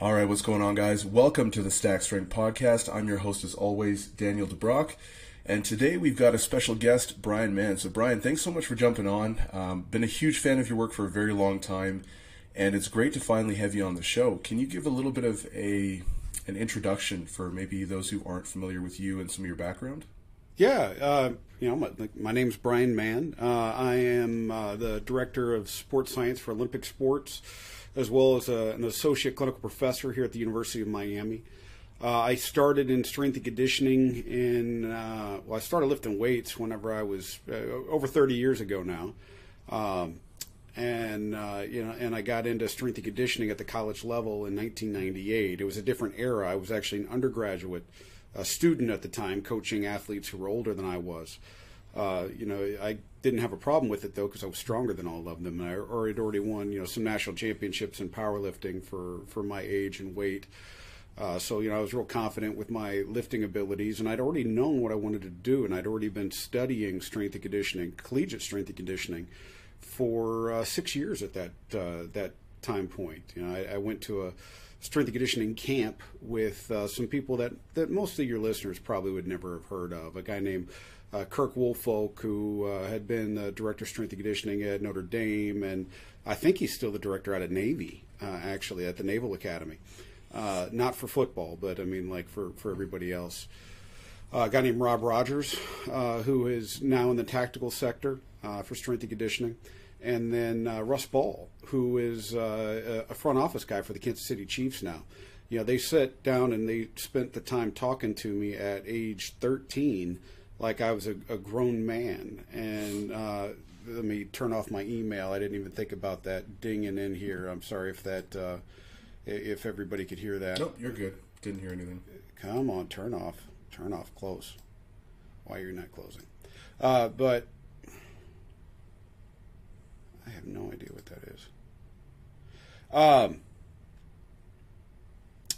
All right, what's going on, guys? Welcome to the Stack Strength Podcast. I'm your host, as always, Daniel DeBrocke. And today we've got a special guest, Brian Mann. So, Brian, thanks so much for jumping on. Um, been a huge fan of your work for a very long time, and it's great to finally have you on the show. Can you give a little bit of a an introduction for maybe those who aren't familiar with you and some of your background? Yeah, uh, you know, my, my name's Brian Mann. Uh, I am uh, the director of sports science for Olympic Sports as well as a, an associate clinical professor here at the University of Miami. Uh, I started in strength and conditioning in, uh, well, I started lifting weights whenever I was uh, over 30 years ago now. Um, and uh, you know, and I got into strength and conditioning at the college level in 1998. It was a different era. I was actually an undergraduate student at the time, coaching athletes who were older than I was. Uh, you know, I didn't have a problem with it though because I was stronger than all of them, I or had already won you know some national championships in powerlifting for for my age and weight. Uh, so you know, I was real confident with my lifting abilities, and I'd already known what I wanted to do, and I'd already been studying strength and conditioning, collegiate strength and conditioning, for uh, six years at that uh, that time point. You know, I, I, went to a strength and conditioning camp with uh, some people that that most of your listeners probably would never have heard of. A guy named uh, Kirk Woolfolk, who uh, had been the director of strength and conditioning at Notre Dame, and I think he's still the director out of Navy, uh, actually, at the Naval Academy. Uh, not for football, but I mean, like for, for everybody else. Uh, a guy named Rob Rogers, uh, who is now in the tactical sector for strength and conditioning. And then Russ Ball, who is a front office guy for the Kansas City Chiefs now you know, they sat down and they spent the time talking to me at age 13 like I was a, a grown man. And uh, let me turn off my email. I didn't even think about that dinging in here. I'm sorry if that uh, if everybody could hear that. Nope, you're good. Didn't hear anything. Come on, turn off, turn off, close. Why are you're not closing? Uh, but I have no idea what that is. Um,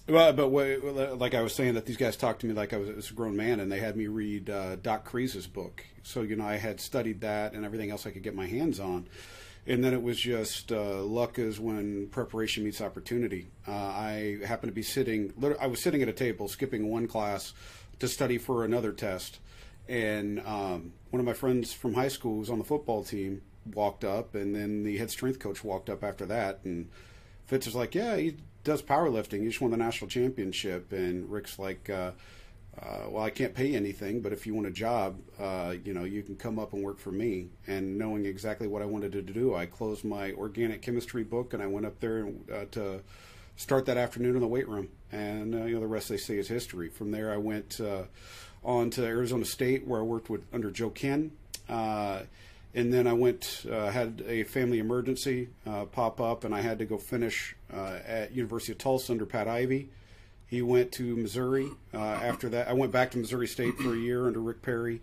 well, but like I was saying, that these guys talked to me like I was, a grown man, and they had me read uh, Doc Kreis's book. So you know, I had studied that and everything else I could get my hands on, and then it was just uh, luck is when preparation meets opportunity. Uh, I happened to be sitting. I was sitting at a table, skipping one class to study for another test, and um, one of my friends from high school who was on the football team walked up, and then the head strength coach walked up after that, and Fitz was like, "Yeah, he does powerlifting. He just won the national championship." And Rick's like, uh, uh, "Well, I can't pay anything, but if you want a job, uh, you know, you can come up and work for me." And knowing exactly what I wanted to do, I closed my organic chemistry book and I went up there uh, to start that afternoon in the weight room. And uh, you know, the rest they say is history. From there, I went uh, on to Arizona State, where I worked with under Joe Kenn and then I went uh, had a family emergency uh, pop up, and I had to go finish uh, at University of Tulsa under Pat Ivey. He went to Missouri. Uh, after that, I went back to Missouri State for a year under Rick Perry,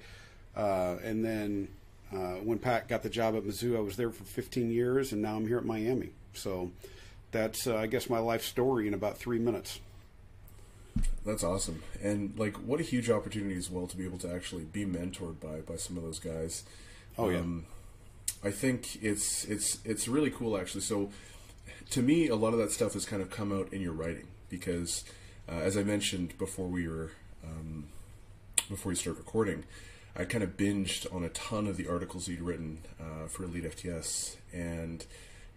uh, and then uh, when Pat got the job at Mizzou, I was there for 15 years, and now I'm here at Miami. So that's I guess my life story in about three minutes. That's awesome, and like what a huge opportunity as well to be able to actually be mentored by by some of those guys. Oh yeah. Um, I think it's it's it's really cool actually. So to me, a lot of that stuff has kind of come out in your writing because, uh, as I mentioned before we were um, before we start recording, I kind of binged on a ton of the articles you'd written uh, for Elite FTS, and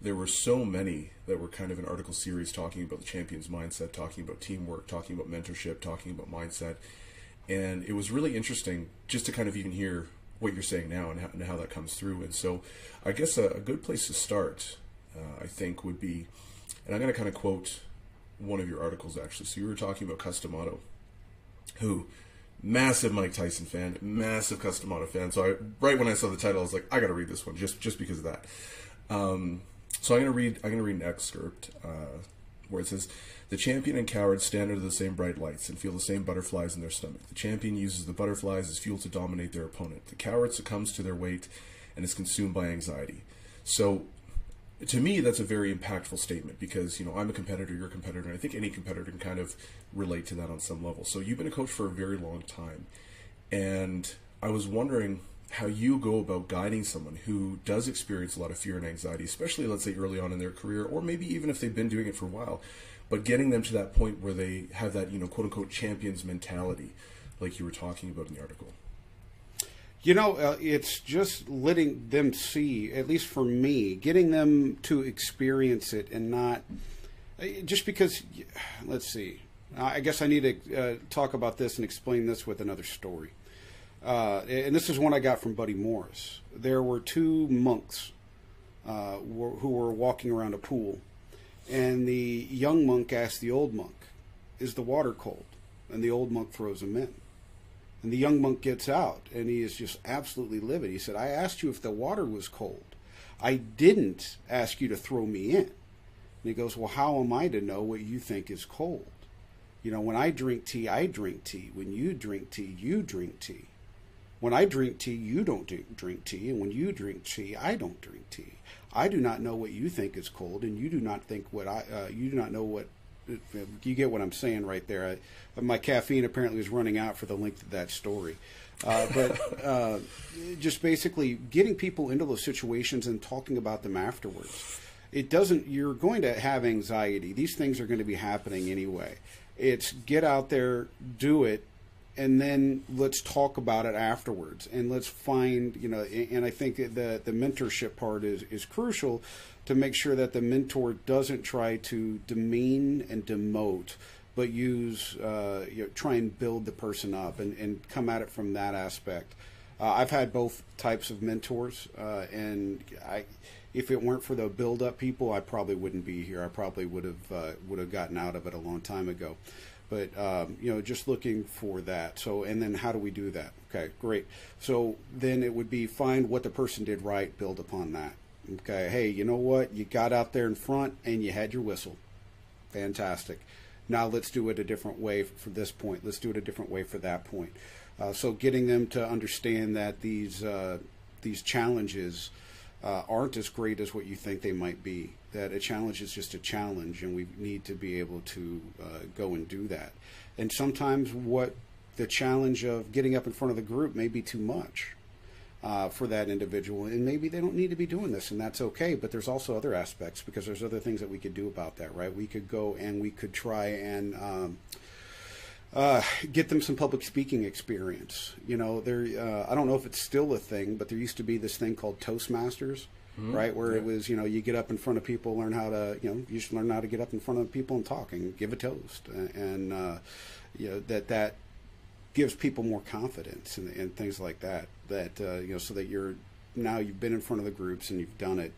there were so many that were kind of an article series talking about the champion's mindset, talking about teamwork, talking about mentorship, talking about mindset, and it was really interesting just to kind of even hear what you're saying now and how, and how that comes through. And so, I guess a, a good place to start, uh, I think, would be, and I'm going to kind of quote one of your articles actually. So you were talking about Cus D'Amato, who massive Mike Tyson fan, massive Cus D'Amato fan. So I, right when I saw the title, I was like, I got to read this one just just because of that. Um, so I'm going to read I'm going to read an excerpt uh, where it says. The champion and coward stand under the same bright lights and feel the same butterflies in their stomach. The champion uses the butterflies as fuel to dominate their opponent. The coward succumbs to their weight and is consumed by anxiety. So, to me, that's a very impactful statement because, you know, I'm a competitor, you're a competitor, and I think any competitor can kind of relate to that on some level. So, you've been a coach for a very long time. And I was wondering how you go about guiding someone who does experience a lot of fear and anxiety, especially, let's say, early on in their career, or maybe even if they've been doing it for a while but getting them to that point where they have that you know quote unquote champions mentality, like you were talking about in the article. You know, uh, it's just letting them see, at least for me, getting them to experience it and not uh, just because. Let's see. I guess I need to uh, talk about this and explain this with another story. Uh, and this is one I got from Buddy Morris. There were two monks uh, who were walking around a pool, and the young monk asked the old monk, "Is the water cold?" And the old monk throws him in. And the young monk gets out, and he is just absolutely livid. He said, "I asked you if the water was cold. I didn't ask you to throw me in." And he goes, "Well, how am I to know what you think is cold?" You know, when I drink tea, I drink tea. When you drink tea, you drink tea. When I drink tea, you don't drink tea. And when you drink tea, I don't drink tea. I do not know what you think is cold, and you do not think what I, uh, you do not know what, you get what I'm saying right there. I, my caffeine apparently is running out for the length of that story. Uh, but uh, just basically getting people into those situations and talking about them afterwards. It doesn't, you're going to have anxiety. These things are going to be happening anyway. It's get out there, do it, and then let's talk about it afterwards. And let's find, you know, and I think the the mentorship part is is crucial to make sure that the mentor doesn't try to demean and demote, but use uh, you know, try and build the person up and, and come at it from that aspect. Uh, I've had both types of mentors, uh, and I if it weren't for the build up people, I probably wouldn't be here. I probably would have uh, would have gotten out of it a long time ago. But um, you know, just looking for that. So, and then how do we do that? Okay, great. So then it would be find what the person did right, build upon that. Okay, hey, you know what? You got out there in front and you had your whistle. Fantastic. Now let's do it a different way for this point. Let's do it a different way for that point. Uh, so getting them to understand that these uh, these challenges uh, aren't as great as what you think they might be. That a challenge is just a challenge, and we need to be able to uh, go and do that. And sometimes, what the challenge of getting up in front of the group may be too much uh, for that individual, and maybe they don't need to be doing this, and that's okay. But there's also other aspects because there's other things that we could do about that, right? We could go and we could try and um, uh, get them some public speaking experience. You know, there. Uh, I don't know if it's still a thing, but there used to be this thing called Toastmasters, mm-hmm. right? Where yeah. it was, you know, you get up in front of people, learn how to, you know, you should learn how to get up in front of people and talk and give a toast, and uh, you know that that gives people more confidence and, and things like that. That uh, you know, so that you're now you've been in front of the groups and you've done it.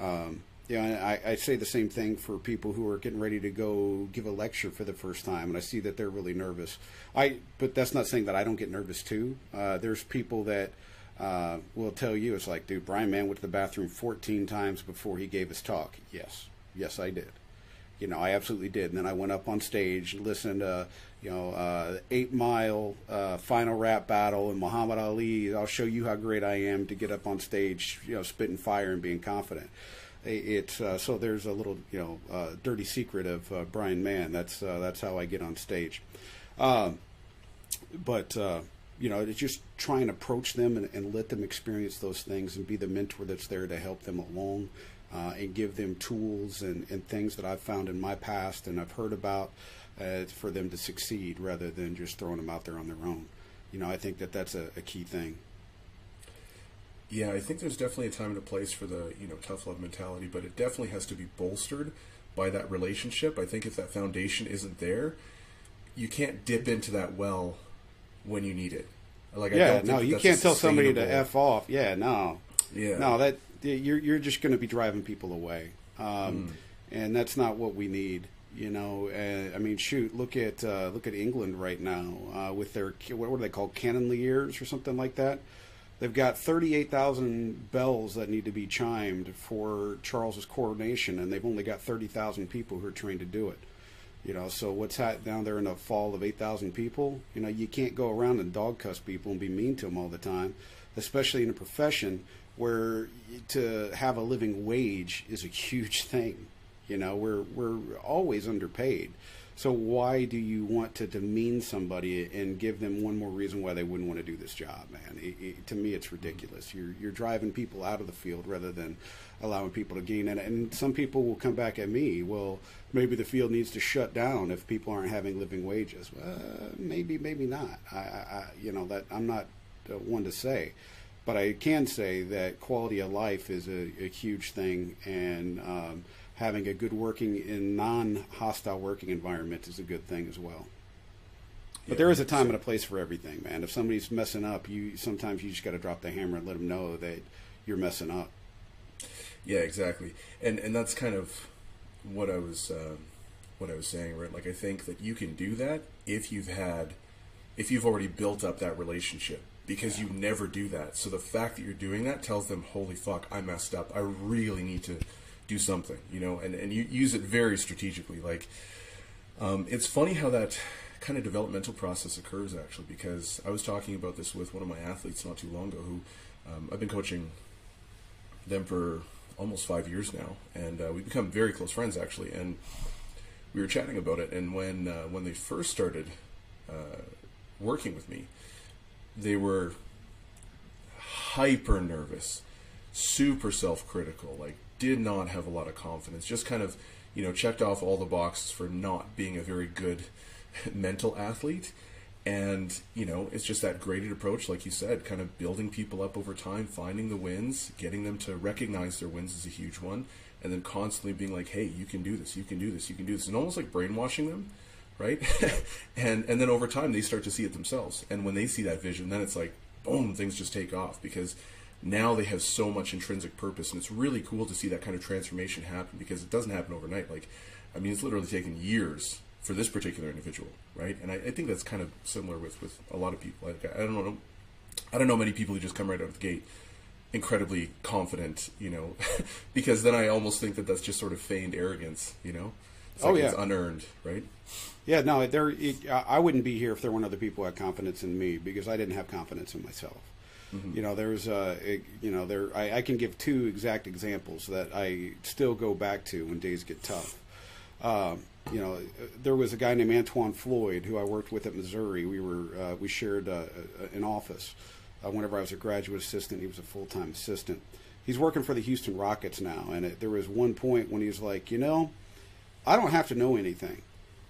Um, yeah, I, I, say the same thing for people who are getting ready to go give a lecture for the first time, and I see that they're really nervous. I, but that's not saying that I don't get nervous too. Uh, there's people that uh, will tell you it's like, dude, Brian Mann went to the bathroom 14 times before he gave his talk. Yes, yes, I did. You know, I absolutely did. And then I went up on stage and listened to, you know, uh, Eight Mile uh, Final Rap Battle and Muhammad Ali. I'll show you how great I am to get up on stage, you know, spitting fire and being confident it's uh, so there's a little you know uh, dirty secret of uh, Brian Mann. That's uh, that's how I get on stage. Um, but uh, you know, just try and approach them and, and, let them experience those things and be the mentor that's there to help them along uh, and give them tools and, and things that I've found in my past and I've heard about for them to succeed rather than just throwing them out there on their own. You know, I think that that's a, a key thing. Yeah, I think there's definitely a time and a place for the you know tough love mentality, but it definitely has to be bolstered by that relationship. I think if that foundation isn't there, you can't dip into that well when you need it. Like, yeah, no, you can't tell somebody to f off. Yeah, no, yeah, no, that you're you're just going to be driving people away, um, mm. and that's not what we need. You know, uh, I mean, shoot, look at uh, look at England right now uh, with their what are they called, Cannoniers or something like that. They've got 38,000 bells that need to be chimed for Charles's coronation, and they've only got 30,000 people who are trained to do it. You know, so what's that down there in a fall of 8,000 people? You know, you can't go around and dog cuss people and be mean to them all the time, especially in a profession where to have a living wage is a huge thing. You know, we're we're always underpaid. So why do you want to demean somebody and give them one more reason why they wouldn't want to do this job, man? It, it, to me, it's ridiculous. You're you're driving people out of the field rather than allowing people to gain. And, and some people will come back at me. Well, maybe the field needs to shut down if people aren't having living wages. Uh, maybe, maybe not. I, I, you know, that I'm not one to say, but I can say that quality of life is a, a huge thing, and um, having a good working in non-hostile working environment is a good thing as well. But yeah, there is a time so. and a place for everything, man. If somebody's messing up, you sometimes you just got to drop the hammer and let them know that you're messing up. Yeah, exactly, and and that's kind of what I was uh, what I was saying, right? Like I think that you can do that if you've had if you've already built up that relationship because yeah. you never do that. So the fact that you're doing that tells them, "Holy fuck, I messed up. I really need to do something," you know, and and you use it very strategically. Like um, it's funny how that kind of developmental process occurs actually because I was talking about this with one of my athletes not too long ago who um, I've been coaching them for almost five years now, and uh, we've become very close friends actually. And we were chatting about it, and when uh, when they first started uh, working with me, they were hyper nervous, super self critical, like did not have a lot of confidence, just kind of you know checked off all the boxes for not being a very good mental athlete and, you know, it's just that graded approach, like you said, kind of building people up over time, finding the wins, getting them to recognize their wins is a huge one, and then constantly being like, hey, you can do this, you can do this, you can do this, and almost like brainwashing them, right? and and then over time they start to see it themselves. And when they see that vision, then it's like, boom, things just take off because now they have so much intrinsic purpose and it's really cool to see that kind of transformation happen because it doesn't happen overnight. Like I mean it's literally taken years for this particular individual, right? And I, I, think that's kind of similar with, with a lot of people. Like, I don't know, I don't know many people who just come right out of the gate incredibly confident, you know, because then I almost think that that's just sort of feigned arrogance, you know. It's oh yeah, it's unearned, right? Yeah, no, there. I wouldn't be here if there weren't other people who had confidence in me because I didn't have confidence in myself. Mm-hmm. You know, there's a, it, you know, there. I, I, can give two exact examples that I still go back to when days get tough. Um, you know, there was a guy named Antoine Floyd who I worked with at Missouri. We were uh, we shared uh, an office. Uh, whenever I was a graduate assistant, he was a full time assistant. He's working for the Houston Rockets now, and it, there was one point when he was like, you know, I don't have to know anything.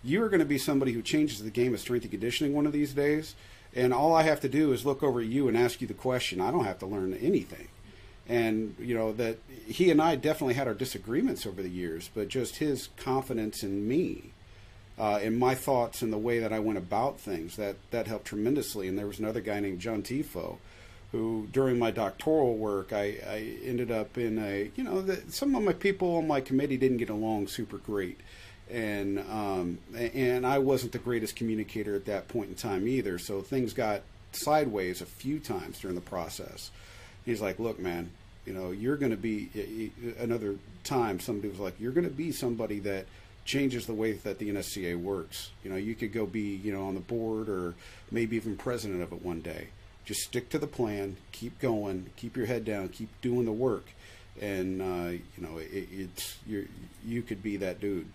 You are going to be somebody who changes the game of strength and conditioning one of these days, and all I have to do is look over at you and ask you the question. I don't have to learn anything and you know that he and I definitely had our disagreements over the years, but just his confidence in me, uh, in my thoughts and the way that I went about things, that that helped tremendously. And there was another guy named John Tifo, who during my doctoral work, I, I ended up in a you know the, some of my people on my committee didn't get along super great. And um, and I wasn't the greatest communicator at that point in time either, so things got sideways a few times during the process. He's like, look, man, you know, you're going to be another time. Somebody was like, you're going to be somebody that changes the way that the NSCA works. You know, you could go be, you know, on the board or maybe even president of it one day. Just stick to the plan, keep going, keep your head down, keep doing the work, and uh, you know, it, it's you you could be that dude.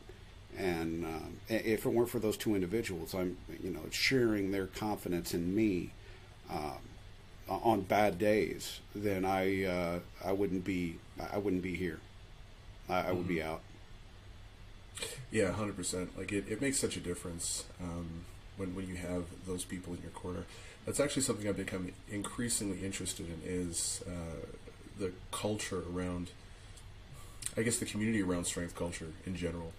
And um, if it weren't for those two individuals, I'm, you know, sharing their confidence in me. Um, on bad days, then I uh, I wouldn't be I wouldn't be here. I, I would mm-hmm. be out. Yeah, hundred percent. Like it, it makes such a difference um, when when you have those people in your corner. That's actually something I've become increasingly interested in is uh, the culture around. I guess the community around strength culture in general,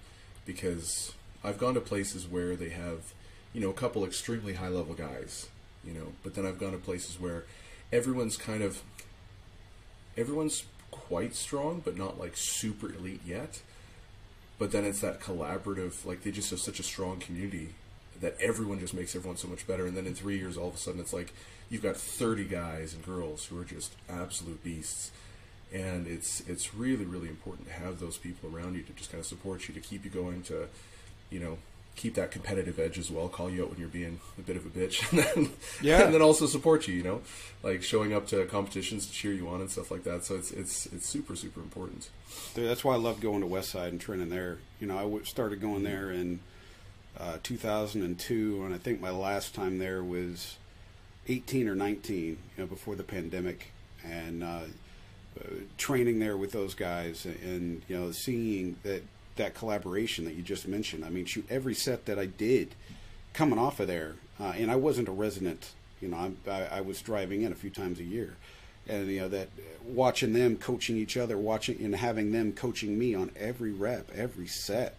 because I've gone to places where they have, you know, a couple extremely high level guys you know. But then I've gone to places where everyone's kind of everyone's quite strong, but not like super elite yet. But then it's that collaborative, like they just have such a strong community that everyone just makes everyone so much better. And then in three years, all of a sudden, it's like you've got 30 guys and girls who are just absolute beasts. And it's it's really really important to have those people around you to just kind of support you, to keep you going, to you know keep that competitive edge as well. Call you out when you're being a bit of a bitch, and then yeah, and then also support you. You know, like showing up to competitions to cheer you on and stuff like that. So it's it's it's super super important. Dude, that's why I love going to Westside and training there. You know, I started going there in uh, 2002, and I think my last time there was 18 or 19, you know, before the pandemic, and uh, training there with those guys, and you know, seeing that that collaboration that you just mentioned. I mean, shoot, every set that I did coming off of there, uh, and I wasn't a resident. You know, I, I was driving in a few times a year, and you know that watching them coaching each other, watching and having them coaching me on every rep, every set.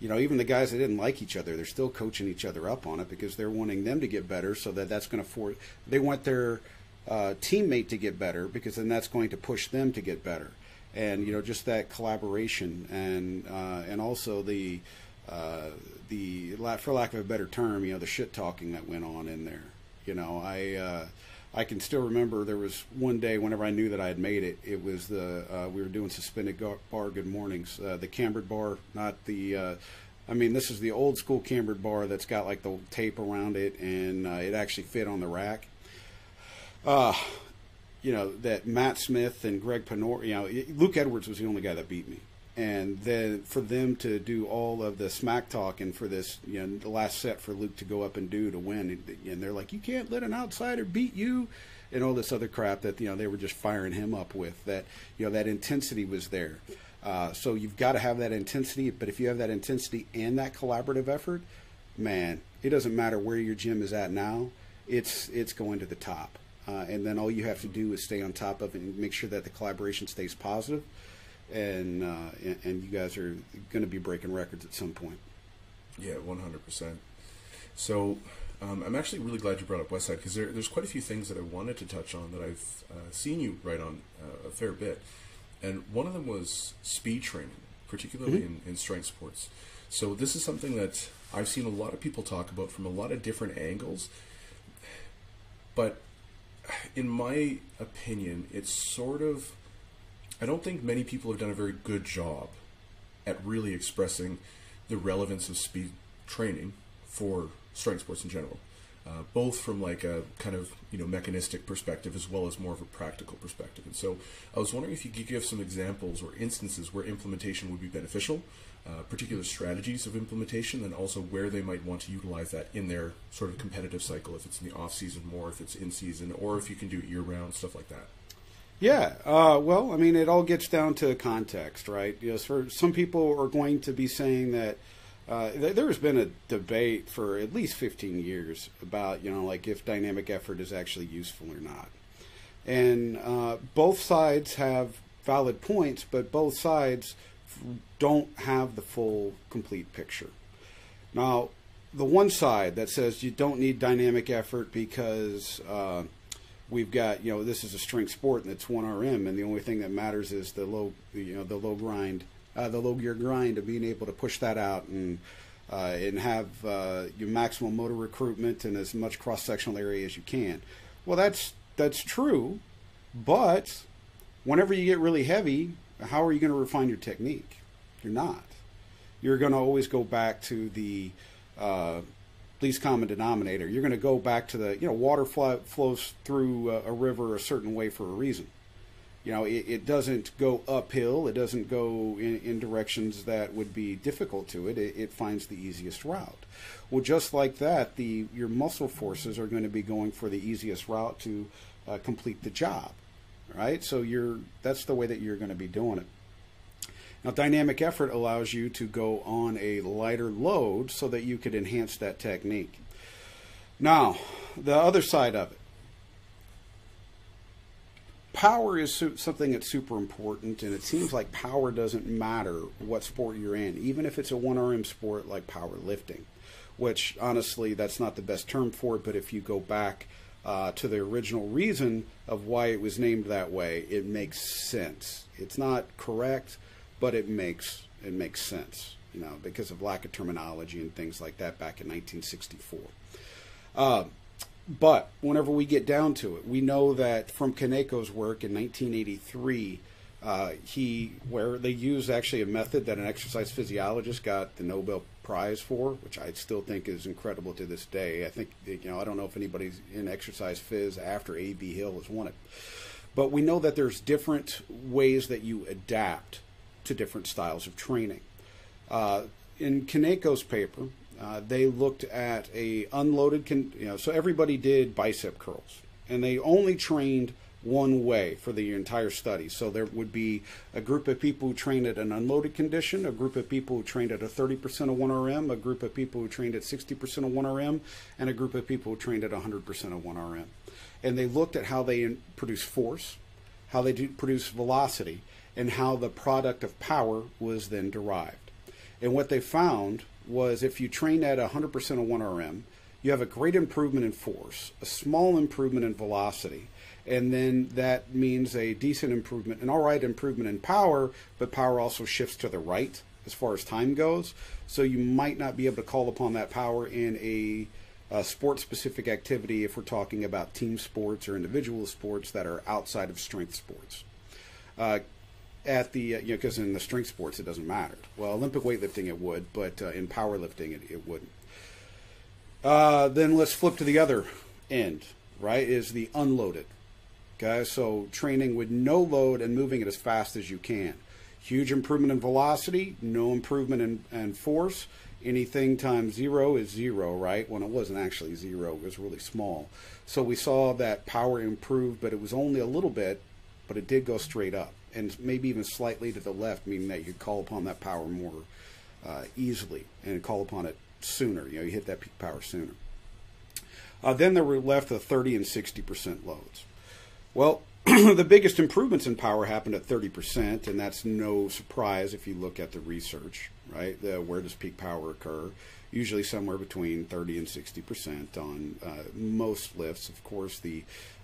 You know, even the guys that didn't like each other, they're still coaching each other up on it because they're wanting them to get better, so that that's going to force. They want their uh, teammate to get better because then that's going to push them to get better, and you know, just that collaboration and uh, and also the uh, the for lack of a better term, you know, the shit talking that went on in there. You know, I uh, I can still remember there was one day whenever I knew that I had made it. It was the uh, we were doing suspended bar good mornings, uh, the cambered bar, not the. Uh, I mean, this is the old school cambered bar that's got like the tape around it, and uh, it actually fit on the rack. Uh, you know that Matt Smith and Greg Panora. You know, Luke Edwards was the only guy that beat me and then for them to do all of the smack talk and for this, you know, the last set for Luke to go up and do to win, and they're like, you can't let an outsider beat you, and all this other crap that you know they were just firing him up with. That you know that intensity was there. Uh, so you've got to have that intensity, but if you have that intensity and that collaborative effort, man, it doesn't matter where your gym is at now. It's it's going to the top, uh, and then all you have to do is stay on top of it and make sure that the collaboration stays positive and uh, and, you guys are going to be breaking records at some point. Yeah, one hundred percent. So. Um, I'm actually really glad you brought up Westside because there, there's quite a few things that I wanted to touch on that I've uh, seen you write on uh, a fair bit, and one of them was speed training, particularly mm-hmm. in, in strength sports. So this is something that I've seen a lot of people talk about from a lot of different angles, but in my opinion, it's sort of I don't think many people have done a very good job at really expressing the relevance of speed training for strength sports in general, uh, both from like a kind of you know mechanistic perspective as well as more of a practical perspective. And so, I was wondering if you could give some examples or instances where implementation would be beneficial, uh, particular strategies of implementation, and also where they might want to utilize that in their sort of competitive cycle, if it's in the off season more, if it's in season, or if you can do it year round, stuff like that. Yeah, uh, well, I mean, it all gets down to context, right? Yes, for some people are going to be saying that uh, th- there's been a debate for at least 15 years about, you know, like if dynamic effort is actually useful or not. And uh, both sides have valid points, but both sides don't have the full, complete picture. Now, the one side that says you don't need dynamic effort because uh, we've got you know this is a strength sport and it's one RM and the only thing that matters is the low you know the low grind uh, the low gear grind of being able to push that out and uh, and have uh, your maximum motor recruitment and as much cross sectional area as you can. Well, that's that's true, but whenever you get really heavy, how are you going to refine your technique? You're not. You're going to always go back to the uh, least common denominator. You're going to go back to the, you know, water flows through a, a, river a certain way for a reason. You know, it, it doesn't go uphill. It doesn't go in, in directions that would be difficult to it. it. It finds the easiest route. Well, just like that, the your muscle forces are going to be going for the easiest route to uh, complete the job, right? So you're that's the way that you're going to be doing it. Now, dynamic effort allows you to go on a lighter load so that you could enhance that technique. Now, the other side of it. Power is something that's super important, and it seems like power doesn't matter what sport you're in, even if it's a 1RM sport like powerlifting, which honestly, that's not the best term for it, but if you go back uh, to the original reason of why it was named that way, it makes sense. It's not correct, but it makes it makes sense, you know, because of lack of terminology and things like that back in 1964. Uh, but whenever we get down to it, we know that from Kaneko's work in 1983, uh, he where they used actually a method that an exercise physiologist got the Nobel Prize for, which I still think is incredible to this day. I think you know I don't know if anybody's in exercise phys after A.B. Hill has won it, but we know that there's different ways that you adapt to different styles of training. Uh, in Kaneko's paper, Uh, they looked at a unloaded, con- you know, so everybody did bicep curls, and they only trained one way for the entire study. So there would be a group of people who trained at an unloaded condition, a group of people who trained at a 30% of 1RM, a group of people who trained at 60% of 1RM, and a group of people who trained at 100% of 1RM. And they looked at how they produce force, how they produce velocity, and how the product of power was then derived. And what they found was if you train at 100% of 1RM, you have a great improvement in force, a small improvement in velocity, and then that means a decent improvement, an all right improvement in power, but power also shifts to the right as far as time goes. So you might not be able to call upon that power in a, a sport specific activity if we're talking about team sports or individual sports that are outside of strength sports. Uh, at the, uh, you know, because in the strength sports it doesn't matter. Well, Olympic weightlifting it would, but uh, in powerlifting it, it wouldn't. Uh, then let's flip to the other end, right? Is the unloaded. Okay, so training with no load and moving it as fast as you can. Huge improvement in velocity, no improvement in, in force. Anything times zero is zero, right? When it wasn't actually zero, it was really small. So we saw that power improve, but it was only a little bit, but it did go straight up and maybe even slightly to the left, meaning that you could call upon that power more uh, easily and call upon it sooner. You know, you hit that peak power sooner. Uh, then there were left the 30 and 60% loads. Well, the biggest improvements in power happened at 30%, and that's no surprise if you look at the research, right? The, where does peak power occur? Usually somewhere between 30 and 60% on uh, most lifts. Of course, the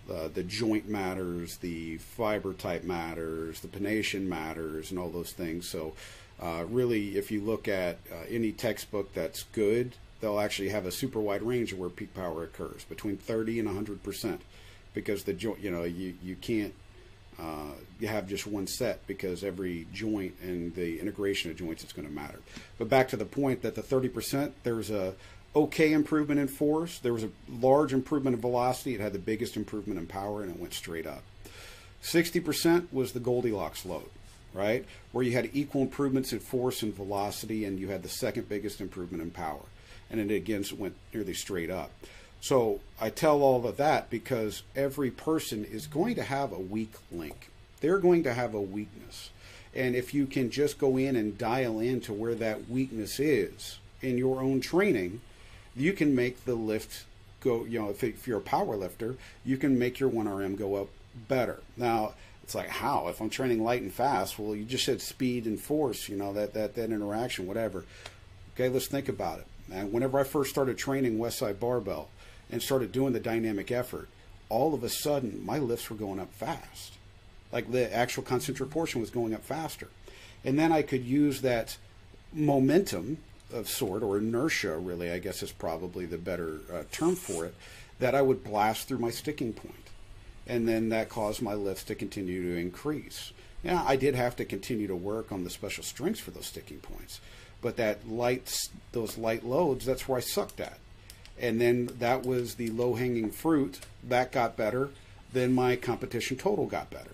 uh, the joint matters, the fiber type matters, the pennation matters, and all those things. So, uh, really, if you look at uh, any textbook that's good, they'll actually have a super wide range of where peak power occurs between 30 and 100 percent because the joint, you know, you you can't uh, you have just one set because every joint and the integration of joints is going to matter. But back to the point that the 30%, there's a okay improvement in force. There was a large improvement in velocity. It had the biggest improvement in power, and it went straight up. 60% was the Goldilocks load, right? Where you had equal improvements in force and velocity, and you had the second biggest improvement in power. And it again went nearly straight up. So I tell all of that because every person is going to have a weak link. They're going to have a weakness. And if you can just go in and dial in to where that weakness is in your own training, you can make the lift go, you know, if, if you're a power lifter, you can make your 1RM go up better. Now, it's like how if i'm training light and fast well you just said speed and force you know that that that interaction whatever okay let's think about it and whenever i first started training westside barbell and started doing the dynamic effort, all of a sudden my lifts were going up fast. Like the actual concentric portion was going up faster. And then I could use that momentum of sort, or inertia, really, I guess is probably the better uh, term for it, that I would blast through my sticking point. And then that caused my lifts to continue to increase. Yeah, I did have to continue to work on the special strengths for those sticking points. But that light, those light loads, that's where I sucked at and then that was the low hanging fruit that got better then my competition total got better.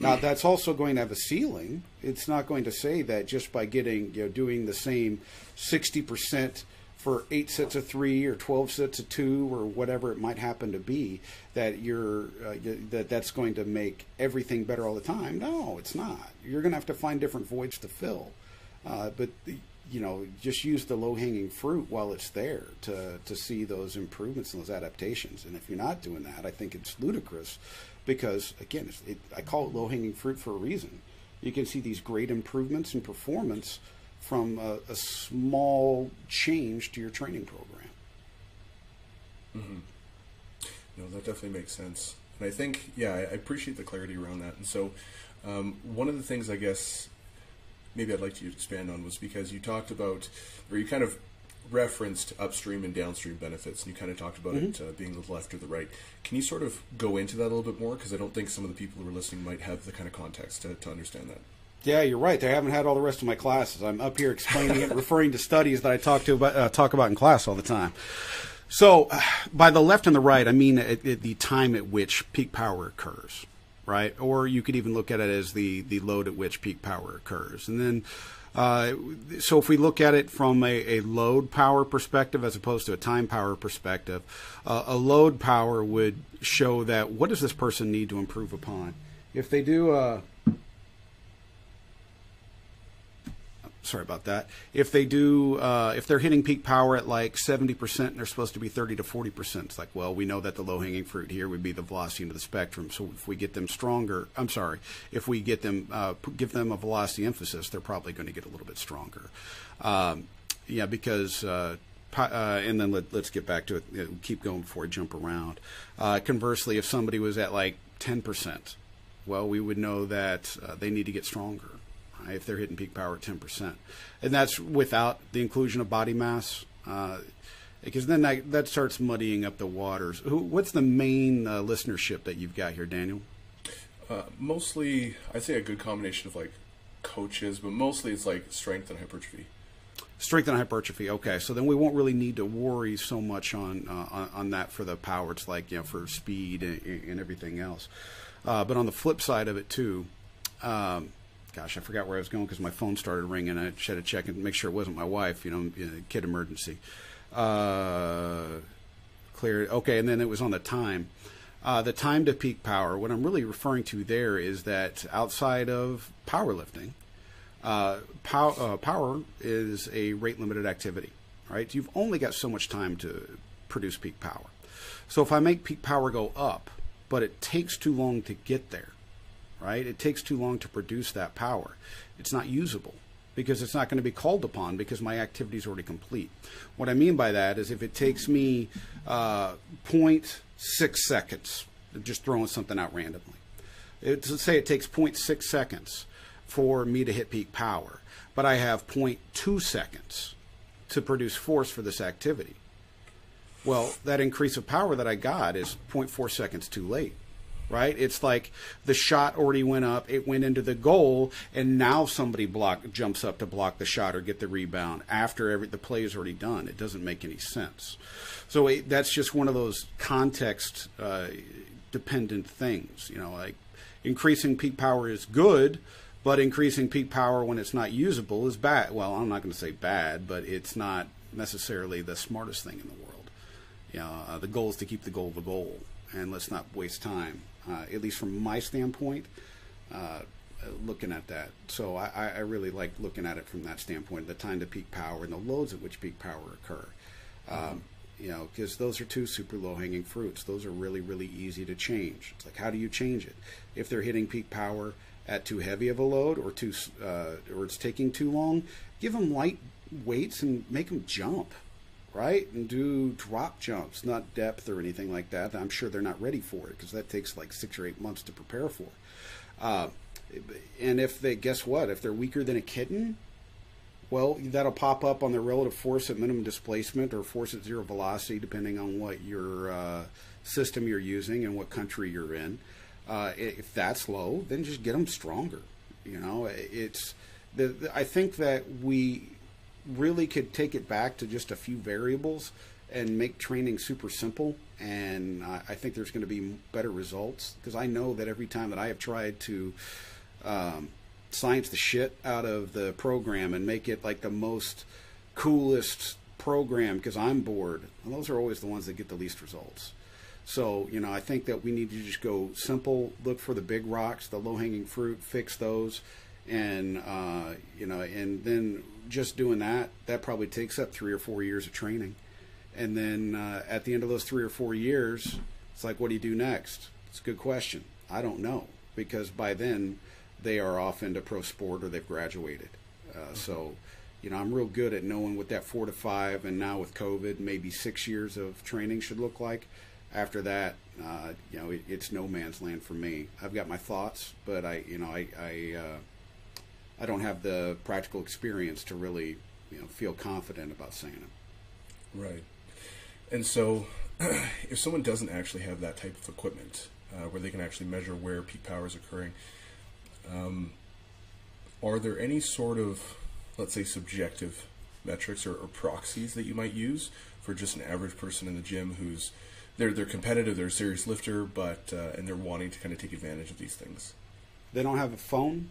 Now that's also going to have a ceiling. It's not going to say that just by getting you know doing the same 60% for eight sets of three or 12 sets of two or whatever it might happen to be that you're uh, that that's going to make everything better all the time. No it's not. You're going to have to find different voids to fill. Uh, but you know, just use the low hanging fruit while it's there to to see those improvements and those adaptations. And if you're not doing that, I think it's ludicrous because again, it, I call it low hanging fruit for a reason. You can see these great improvements in performance from a, a small change to your training program. Mm-hmm. No, that definitely makes sense. And I think, yeah, I, appreciate the clarity around that. And so, um, one of the things I guess maybe I'd like to expand on was because you talked about, or you kind of referenced upstream and downstream benefits, and you kind of talked about mm-hmm. it uh, being the left or the right. Can you sort of go into that a little bit more? Because I don't think some of the people who are listening might have the kind of context to, to understand that. Yeah, you're right. They haven't had all the rest of my classes. I'm up here explaining it, referring to studies that I talk to about, uh, talk about in class all the time. So, uh, by the left and the right, I mean at, at the time at which peak power occurs right? Or you could even look at it as the the load at which peak power occurs, and then. Uh, so if we look at it from a, a, load power perspective as opposed to a time power perspective, uh, a load power would show that what does this person need to improve upon? If they do a sorry about that. If they do, uh, if they're hitting peak power at like 70% and they're supposed to be 30 to 40%, it's like, well, we know that the low hanging fruit here would be the velocity into the spectrum. So if we get them stronger, I'm sorry, if we get them, uh, give them a velocity emphasis, they're probably going to get a little bit stronger. Um, yeah, because, uh, uh, and then let, us get back to it. Keep going before I jump around. Uh, conversely, if somebody was at like 10%, well, we would know that uh, they need to get stronger if they're hitting peak power at 10%. And that's without the inclusion of body mass. Uh, because then that, that starts muddying up the waters. Who, what's the main uh, listenership that you've got here, Daniel? Uh, mostly, I'd say a good combination of like coaches, but mostly it's like strength and hypertrophy. Strength and hypertrophy. Okay, so then we won't really need to worry so much on uh, on, on, that for the power. It's like you know for speed and, and everything else. Uh, but on the flip side of it too, um, gosh, I forgot where I was going because my phone started ringing. I had to check and make sure it wasn't my wife. You know, kid emergency. Uh, clear. Okay, and then it was on the time. Uh, the time to peak power. What I'm really referring to there is that outside of powerlifting, uh, pow- uh, power is a rate limited activity. Right? You've only got so much time to produce peak power. So if I make peak power go up, but it takes too long to get there, right? It takes too long to produce that power. It's not usable because it's not going to be called upon because my activity is already complete. What I mean by that is if it takes me uh, 0.6 seconds, just throwing something out randomly, it, let's say it takes 0.6 seconds for me to hit peak power, but I have 0.2 seconds to produce force for this activity. Well, that increase of power that I got is 0.4 seconds too late right? It's like the shot already went up, it went into the goal, and now somebody block jumps up to block the shot or get the rebound after every the play is already done. It doesn't make any sense. So it, that's just one of those context uh, dependent things. You know, like increasing peak power is good. But increasing peak power when it's not usable is bad. Well, I'm not going to say bad, but it's not necessarily the smartest thing in the world. You know, uh, the goal is to keep the goal the goal, and let's not waste time uh, at least from my standpoint, uh, looking at that. So I, I, really like looking at it from that standpoint, the time to peak power and the loads at which peak power occur. Um, you know, because those are two super low hanging fruits. Those are really, really easy to change. It's like, how do you change it? If they're hitting peak power at too heavy of a load or too, uh, or it's taking too long, give them light weights and make them jump right? And do drop jumps, not depth or anything like that. I'm sure they're not ready for it because that takes like six or eight months to prepare for. Uh, and if they, guess what? If they're weaker than a kitten, well, that'll pop up on the relative force at minimum displacement or force at zero velocity, depending on what your uh, system you're using and what country you're in. Uh, if that's low, then just get them stronger. You know, it's the, the I think that we really could take it back to just a few variables and make training super simple. And I, I think there's going to be better results because I know that every time that I have tried to um, science the shit out of the program and make it like the most coolest program because I'm bored, and those are always the ones that get the least results. So, you know, I think that we need to just go simple, look for the big rocks, the low hanging fruit, fix those, and, uh, you know, and then just doing that, that probably takes up three or four years of training. And then uh, at the end of those three or four years, it's like, what do you do next? It's a good question. I don't know because by then they are off into pro sport or they've graduated. Uh, mm-hmm. So, you know, I'm real good at knowing what that four to five and now with COVID, maybe six years of training should look like. After that, uh, you know, it, it's no man's land for me. I've got my thoughts, but I, you know, I, I uh, I don't have the practical experience to really you know feel confident about saying it. Right. And so, if someone doesn't actually have that type of equipment uh, where they can actually measure where peak power is occurring, um, are there any sort of, let's say, subjective metrics or, or, proxies that you might use for just an average person in the gym who's they're they're competitive, they're a serious lifter, but uh, and they're wanting to kind of take advantage of these things. They don't have a phone.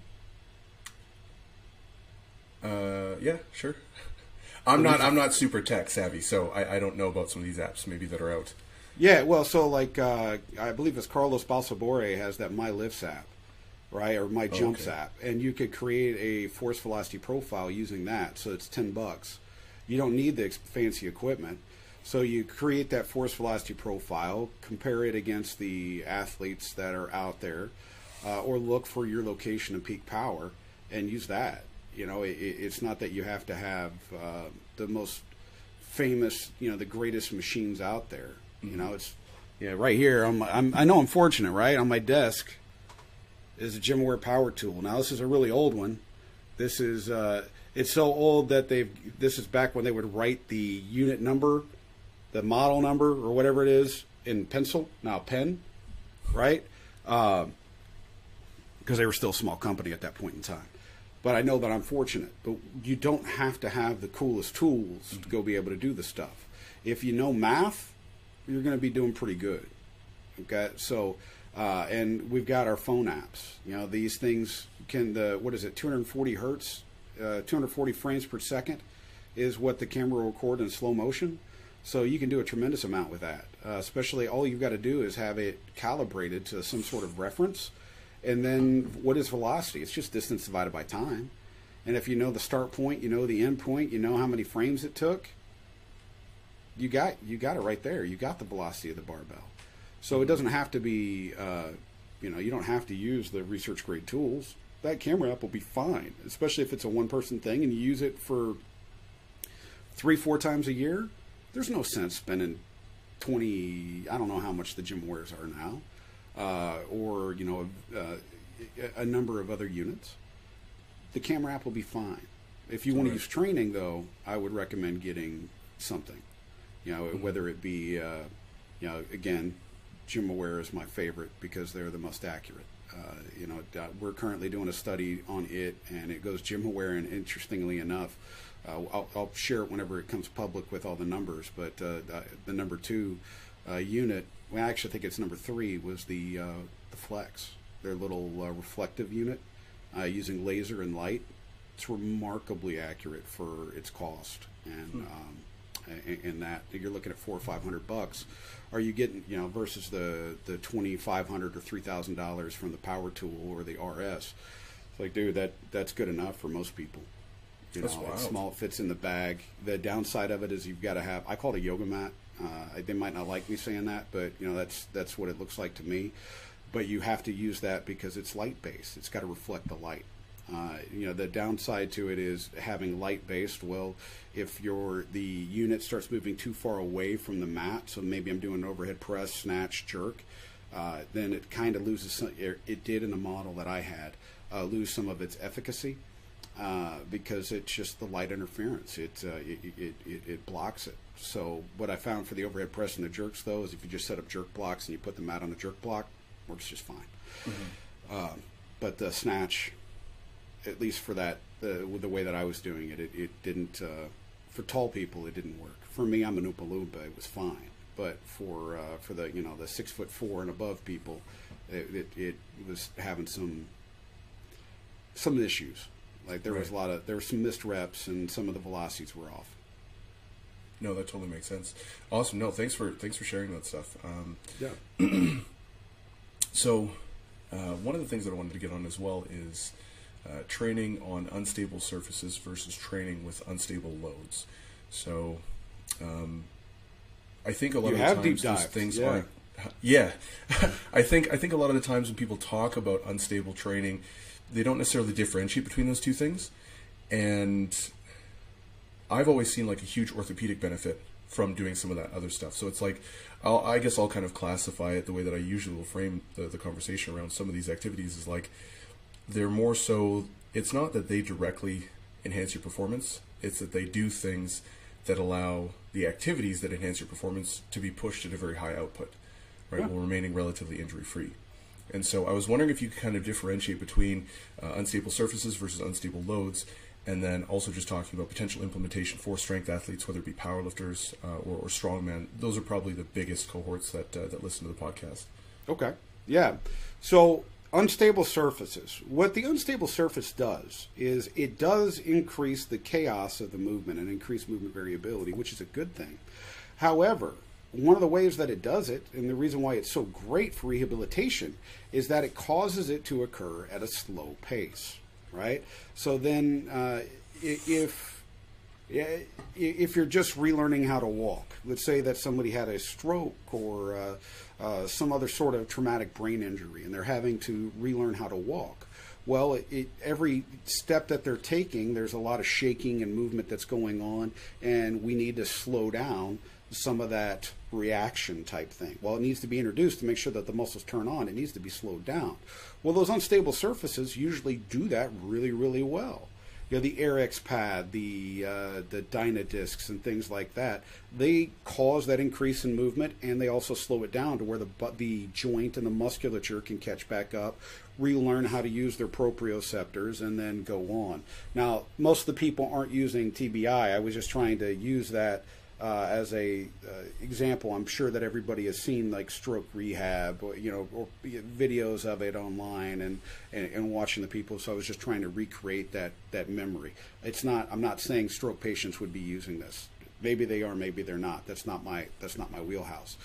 Uh, yeah, sure. I'm not I'm not super tech savvy, so I, I don't know about some of these apps maybe that are out. Yeah, well, so like uh, I believe it's Carlos Balsalobre has that My Lifts app, right, or My Jumps okay. app, and you could create a force velocity profile using that. So it's ten bucks. You don't need the fancy equipment. So you create that force velocity profile, compare it against the athletes that are out there, uh, or look for your location and peak power, and use that. You know, it, it- it's not that you have to have uh, the most famous, you know, the greatest machines out there. You know, it's yeah, right here. I'm, I'm, I know I'm fortunate, right? On my desk is a GymAware power tool. Now this is a really old one. This is uh, it's so old that they've. This is back when they would write the unit number, the model number, or whatever it is in pencil. Now pen, right? Because they were still a small company at that point in time. But I know that I'm fortunate. But you don't have to have the coolest tools to go be able to do the stuff. If you know math, you're going to be doing pretty good. Okay, so uh, and we've got our phone apps. You know, these things can the what is it, 240 hertz, uh, 240 frames per second, is what the camera will record in slow motion. So you can do a tremendous amount with that. Uh, especially, all you've got to do is have it calibrated to some sort of reference, and then what is velocity? It's just distance divided by time. And if you know the start point, you know the end point, you know how many frames it took, you got you got it right there. You got the velocity of the barbell. So it doesn't have to be, uh, you know, you don't have to use the research grade tools. That camera app will be fine, especially if it's a one person thing and you use it for three, four times a year. There's no sense spending twenty. I don't know how much the GymAwares are now, uh, or you know, uh, a number of other units. The camera app will be fine. If you want to use training, though, I would recommend getting something. You know, Mm-hmm. whether it be, uh, you know, again, GymAware is my favorite because they're the most accurate. Uh, you know, uh, we're currently doing a study on it, and it goes GymAware, and interestingly enough, uh, I'll, I'll share it whenever it comes public with all the numbers. But uh, the, the number two uh, unit, well, I actually think it's number three, was the uh, the Flex, their little uh, reflective unit uh, using laser and light. It's remarkably accurate for its cost, and um, and, and that you're looking at four or five hundred bucks. Are you getting you know versus the the twenty five hundred or three thousand dollars from the Power Tool or the RS? It's like, dude, that that's good enough for most people. You That's know, wild. it's small, it fits in the bag. The downside of it is you've got to have. I call it a yoga mat. Uh, they might not like me saying that, but you know that's that's what it looks like to me. But you have to use that because it's light based. It's got to reflect the light. Uh, you know the downside to it is having light based. Well, if your the unit starts moving too far away from the mat, so maybe I'm doing an overhead press, snatch, jerk, uh, then it kind of loses. Some, it, did in the model that I had uh, lose some of its efficacy uh, because it's just the light interference. Uh, it, it, it it blocks it. So what I found for the overhead press and the jerks though is if you just set up jerk blocks and you put them out on the jerk block, works just fine. Uh, but the snatch, at least for that, the, the way that I was doing it, it, it didn't. Uh, for tall people, it didn't work. For me, I'm an Oompa Loompa. It was fine. But for uh, for the you know the six foot four and above people, it, it, it was having some some issues. Like there was a lot of there were some missed reps and some of the velocities were off. No, that totally makes sense. Awesome. No, thanks for thanks for sharing that stuff. Um, Yeah. So, uh, one of the things that I wanted to get on as well is uh, training on unstable surfaces versus training with unstable loads. So, um, I think a lot You of have times deep these things yeah. aren't. Yeah, I think I think a lot of the times when people talk about unstable training, they don't necessarily differentiate between those two things, and I've always seen like a huge orthopedic benefit from doing some of that other stuff. So it's like, I'll, I guess I'll kind of classify it the way that I usually will frame the, the conversation around some of these activities is like, they're more so, it's not that they directly enhance your performance, it's that they do things that allow the activities that enhance your performance to be pushed at a very high output, right, Yeah. while remaining relatively injury free. And so I was wondering if you could kind of differentiate between uh, unstable surfaces versus unstable loads, and then also just talking about potential implementation for strength athletes, whether it be powerlifters uh, or, or strongmen. Those are probably the biggest cohorts that uh, that listen to the podcast. Okay. Yeah. So unstable surfaces. What the unstable surface does is it does increase the chaos of the movement and increase movement variability, which is a good thing. However, one of the ways that it does it, and the reason why it's so great for rehabilitation, is that it causes it to occur at a slow pace, right? So then, uh, if if you're just relearning how to walk, let's say that somebody had a stroke or uh, uh, some other sort of traumatic brain injury, and they're having to relearn how to walk. Well, it, it, every step that they're taking, there's a lot of shaking and movement that's going on, and we need to slow down some of that reaction type thing. Well, it needs to be introduced to make sure that the muscles turn on. It needs to be slowed down. Well, those unstable surfaces usually do that really, really well. You know, the Airex pad, the uh, the Dyna discs, and things like that. They cause that increase in movement, and they also slow it down to where the the joint and the musculature can catch back up, relearn how to use their proprioceptors, and then go on. Now, most of the people aren't using TBI. I was just trying to use that uh, as a uh, example, I'm sure that everybody has seen like stroke rehab, or, you know, or videos of it online and, and, and watching the people. So I was just trying to recreate that that memory. It's not. I'm not saying stroke patients would be using this. Maybe they are. Maybe they're not. That's not my that's not my wheelhouse.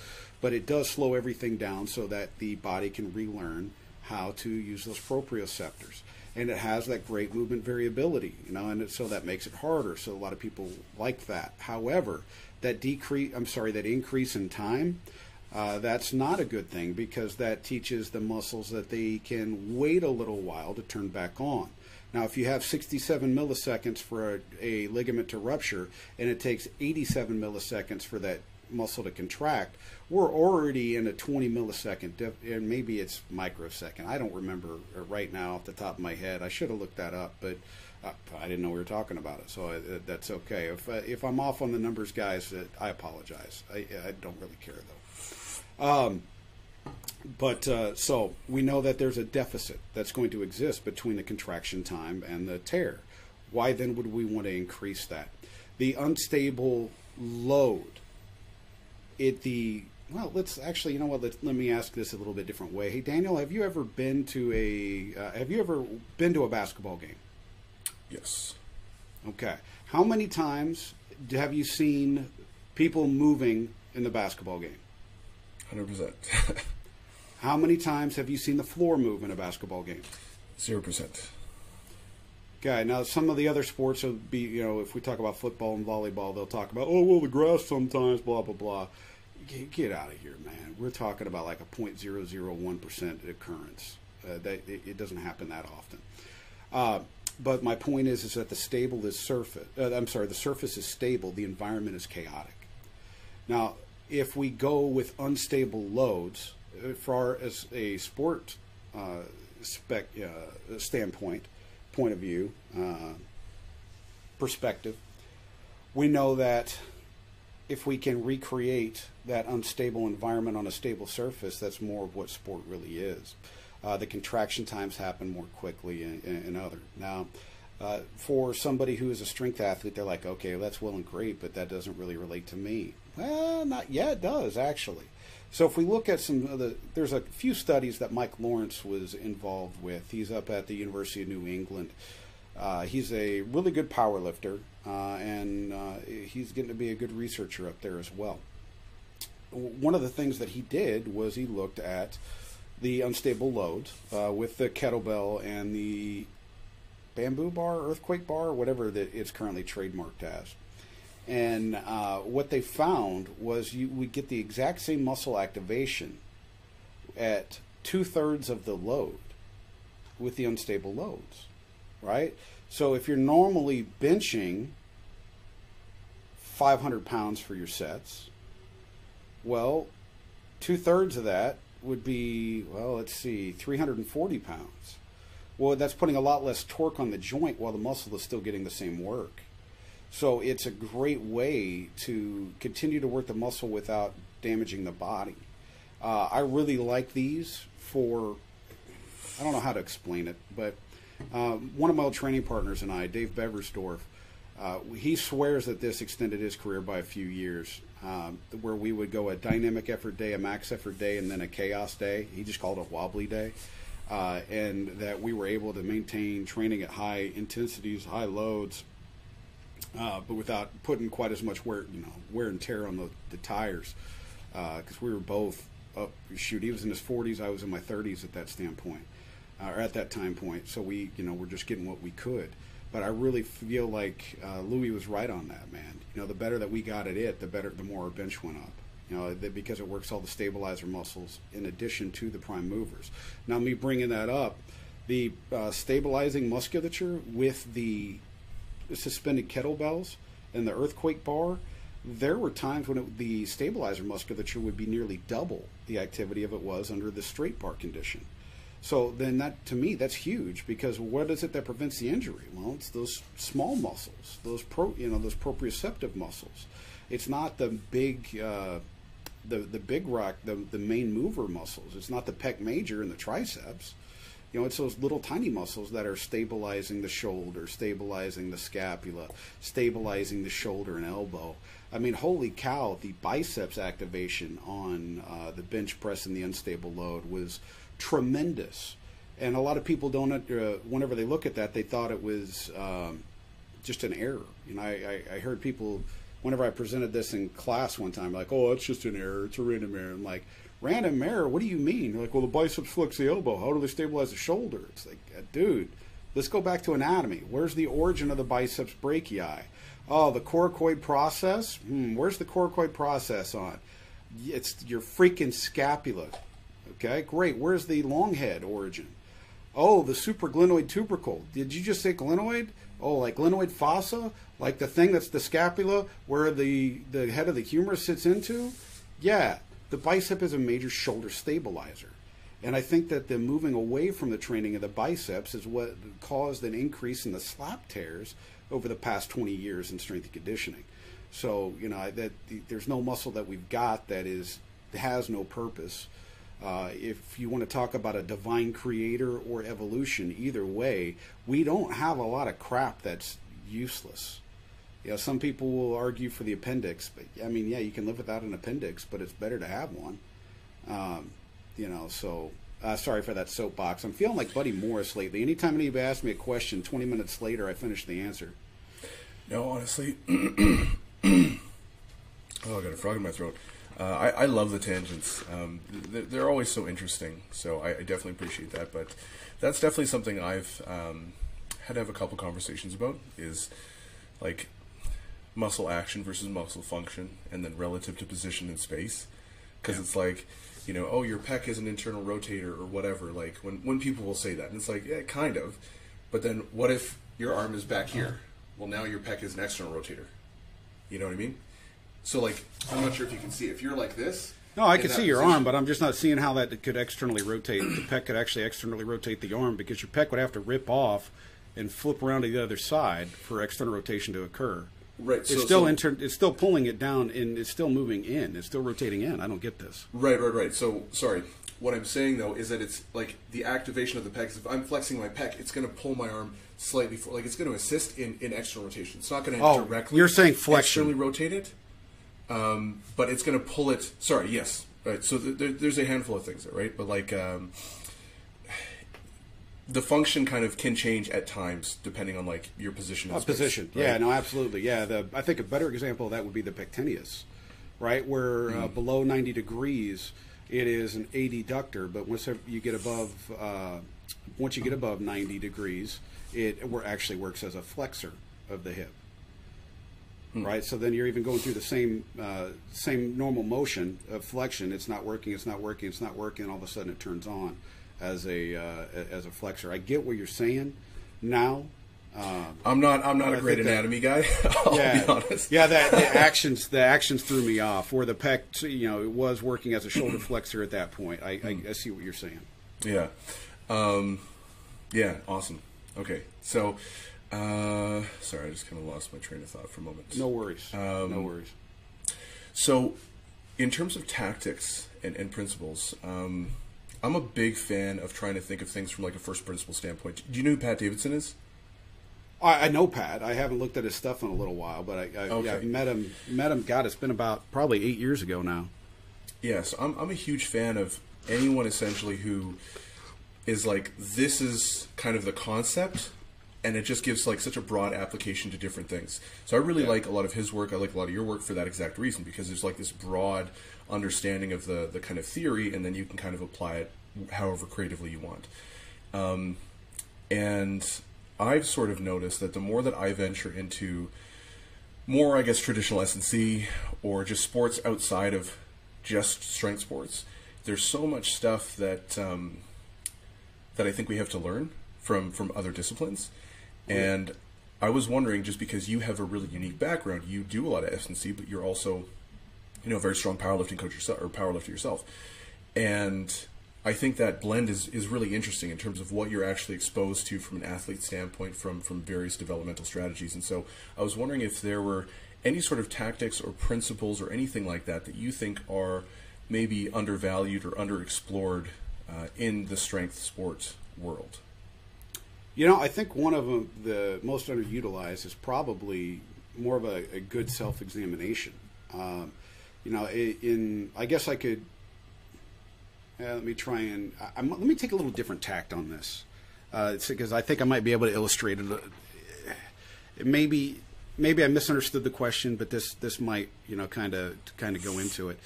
But it does slow everything down so that the body can relearn how to use those proprioceptors and it has that great movement variability, you know, and it, so that makes it harder. So a lot of people like that. However, that decrease, I'm sorry, that increase in time, uh, that's not a good thing because that teaches the muscles that they can wait a little while to turn back on. Now, if you have 67 milliseconds for a, a ligament to rupture and it takes 87 milliseconds for that muscle to contract, we're already in a 20 millisecond, and maybe it's microsecond. I don't remember right now off the top of my head. I should have looked that up, but I didn't know we were talking about it, so I, that's okay. If uh, if I'm off on the numbers, guys, I apologize. I, I don't really care though. Um, but uh, so we know that there's a deficit that's going to exist between the contraction time and the tear. Why then would we want to increase that? The unstable load. It the well, let's actually, you know what? Let, let me ask this a little bit different way. Hey, Daniel, have you ever been to a uh, have you ever been to a basketball game? Yes. Okay. How many times have you seen people moving in the basketball game? Hundred percent. How many times have you seen the floor move in a basketball game? Zero percent. Okay, now some of the other sports would be, you know, if we talk about football and volleyball, they'll talk about, oh, well, the grass sometimes, blah, blah, blah. Get, get out of here, man. We're talking about like a 0.001% occurrence. Uh, that it, it, doesn't happen that often. Uh, but my point is, is that the stable is surface. Uh, I'm sorry, the surface is stable. The environment is chaotic. Now, if we go with unstable loads, as uh, far as a sport uh, spec uh, standpoint, point of view, uh, perspective, we know that if we can recreate that unstable environment on a stable surface, that's more of what sport really is. Uh, the contraction times happen more quickly and, other. Now, uh, for somebody who is a strength athlete, they're like, okay, that's well and great, but that doesn't really relate to me. Well, not yet. It does actually. So if we look at some of the, there's a few studies that Mike Lawrence was involved with. He's up at the University of New England. Uh, he's a really good power lifter, uh, and uh, he's getting to be a good researcher up there as well. One of the things that he did was he looked at the unstable loads uh, with the kettlebell and the bamboo bar, earthquake bar, whatever that it's currently trademarked as. And uh, what they found was you we get the exact same muscle activation at two thirds of the load with the unstable loads, right? So if you're normally benching 500 pounds for your sets, well, two thirds of that would be, well, let's see, 340 pounds. Well, that's putting a lot less torque on the joint while the muscle is still getting the same work. So it's a great way to continue to work the muscle without damaging the body. Uh, I really like these for, I don't know how to explain it, but Um, one of my old training partners and I, Dave Beversdorf, uh, he swears that this extended his career by a few years, um, where we would go a dynamic effort day, a max effort day, and then a chaos day. He just called it a wobbly day. Uh, and that we were able to maintain training at high intensities, high loads, uh, but without putting quite as much wear, you know, wear and tear on the, the tires, because we were both up. Shoot, he was in his 40s, I was in my 30s at that standpoint, uh, or at that time point. So we, you know, we're just getting what we could. But I really feel like uh, Louie was right on that, man. You know, the better that we got at it, the better, the more our bench went up. You know, that because it works all the stabilizer muscles in addition to the prime movers. Now, me bringing that up, the uh, stabilizing musculature with the suspended kettlebells and the earthquake bar, there were times when it, the stabilizer musculature would be nearly double the activity of it was under the straight bar condition. So then that to me that's huge because what is it that prevents the injury? Well, it's those small muscles, those pro, you know, those proprioceptive muscles. It's not the big, uh, the the big rock, the the main mover muscles. It's not the pec major and the triceps. You know, it's those little tiny muscles that are stabilizing the shoulder, stabilizing the scapula, stabilizing the shoulder and elbow. I mean, holy cow, the biceps activation on uh, the bench press and the unstable load was tremendous. And a lot of people don't, uh, whenever they look at that, they thought it was um, just an error. You know, I, I, I heard people, whenever I presented this in class one time, like, oh, it's just an error, it's a random error. I'm like, random error? What do you mean? They're like, well, the biceps flex the elbow. How do they stabilize the shoulder? It's like, uh, dude, let's go back to anatomy. Where's the origin of the biceps brachii? Oh, the coracoid process? Hmm, where's the coracoid process on? It's your freaking scapula. Okay, great. Where's the long head origin? Oh, the supraglenoid tubercle. Did you just say glenoid? Oh, like glenoid fossa? Like the thing that's the scapula where the, the head of the humerus sits into? Yeah, the bicep is a major shoulder stabilizer. And I think that the moving away from the training of the biceps is what caused an increase in the slap tears over the past 20 years in strength and conditioning. So, you know, that there's no muscle that we've got that is has no purpose. Uh, if you want to talk about a divine creator or evolution, either way, we don't have a lot of crap that's useless. You know, some people will argue for the appendix, but I mean, yeah, you can live without an appendix, but it's better to have one. Um, you know, so uh, sorry for that soapbox. I'm feeling like Buddy Morris lately. Anytime anybody asks me a question, 20 minutes later, I finish the answer. No, honestly, oh, I got a frog in my throat. Uh, I, I, love the tangents. Um, they're, always so interesting, so I, I, definitely appreciate that. But that's definitely something I've um, had to have a couple conversations about. Is like muscle action versus muscle function, and then relative to position in space. Because yeah. it's like, you know, oh, your pec is an internal rotator or whatever. Like when when people will say that, and it's like, yeah, kind of. But then what if your arm is back here? Well, now your pec is an external rotator. You know what I mean? So like, I'm not sure if you can see. If you're like this. No, I can see your position, arm, but I'm just not seeing how that could externally rotate. the pec could actually externally rotate the arm because your pec would have to rip off and flip around to the other side for external rotation to occur. Right. It's so, still so, inter- It's still pulling it down, and it's still moving in. It's still rotating in. I don't get this. Right, right, right. So sorry. What I'm saying though is that it's like the activation of the pec. If I'm flexing my pec, it's going to pull my arm slightly. For, like it's going to assist in, in external rotation. It's not going to oh, directly. You're saying flexion. Externally rotate it um, but it's going to pull it. Sorry, yes, right. So th- there, there's a handful of things there, right? But like um, the function kind of can change at times depending on like your position. Uh, space, position, right? yeah, no, absolutely, yeah. The I think a better example of that would be the pectineus, right, where mm. uh, below 90 degrees it is an adductor, but once you get above uh, once you get above 90 degrees, it actually works as a flexor of the hip hmm. right? So then you're even going through the same uh, same normal motion of flexion. It's not working. It's not working. It's not working. All of a sudden, it turns on as a uh, as a flexor. I get what you're saying now. Um, I'm not. I'm not a great anatomy that, guy. I'll yeah, be honest. yeah, that the actions the actions threw me off. Where the pec, you know, it was working as a shoulder flexor at that point. I, I, I see what you're saying. Yeah, um, yeah, awesome. Okay, so uh, sorry, I just kind of lost my train of thought for a moment. No worries. Um, no worries. So, in terms of tactics and, and principles, um, I'm a big fan of trying to think of things from like a first principle standpoint. Do you know who Pat Davidson is? I, I know Pat. I haven't looked at his stuff in a little while, but I, I Okay. yeah, I've met him. Met him. God, it's been about probably eight years ago now. Yes, I'm, I'm a huge fan of anyone essentially who is like, this is kind of the concept, and it just gives like such a broad application to different things. So I really Yeah. like a lot of his work. I like a lot of your work for that exact reason because there's like this broad understanding of the the kind of theory, and then you can kind of apply it however creatively you want. Um, and I've sort of noticed that the more that I venture into more, I guess, traditional S&C or just sports outside of just strength sports, there's so much stuff that um, that I think we have to learn from from other disciplines. And I was wondering, just because you have a really unique background, you do a lot of S&C, but you're also, you know, a very strong powerlifting coach yourself or powerlifter yourself, and I think that blend is, is really interesting in terms of what you're actually exposed to from an athlete standpoint from, from various developmental strategies. And so I was wondering if there were any sort of tactics or principles or anything like that that you think are maybe undervalued or underexplored uh, in the strength sports world. You know, I think one of them, the most underutilized, is probably more of a, a good self-examination. Um, you know, in I guess I could. Uh, let me try and I'm, let me take a little different tact on this, because I think I might be able to illustrate it. uh, It maybe maybe I misunderstood the question, but this this might you know kind of kind of go into it.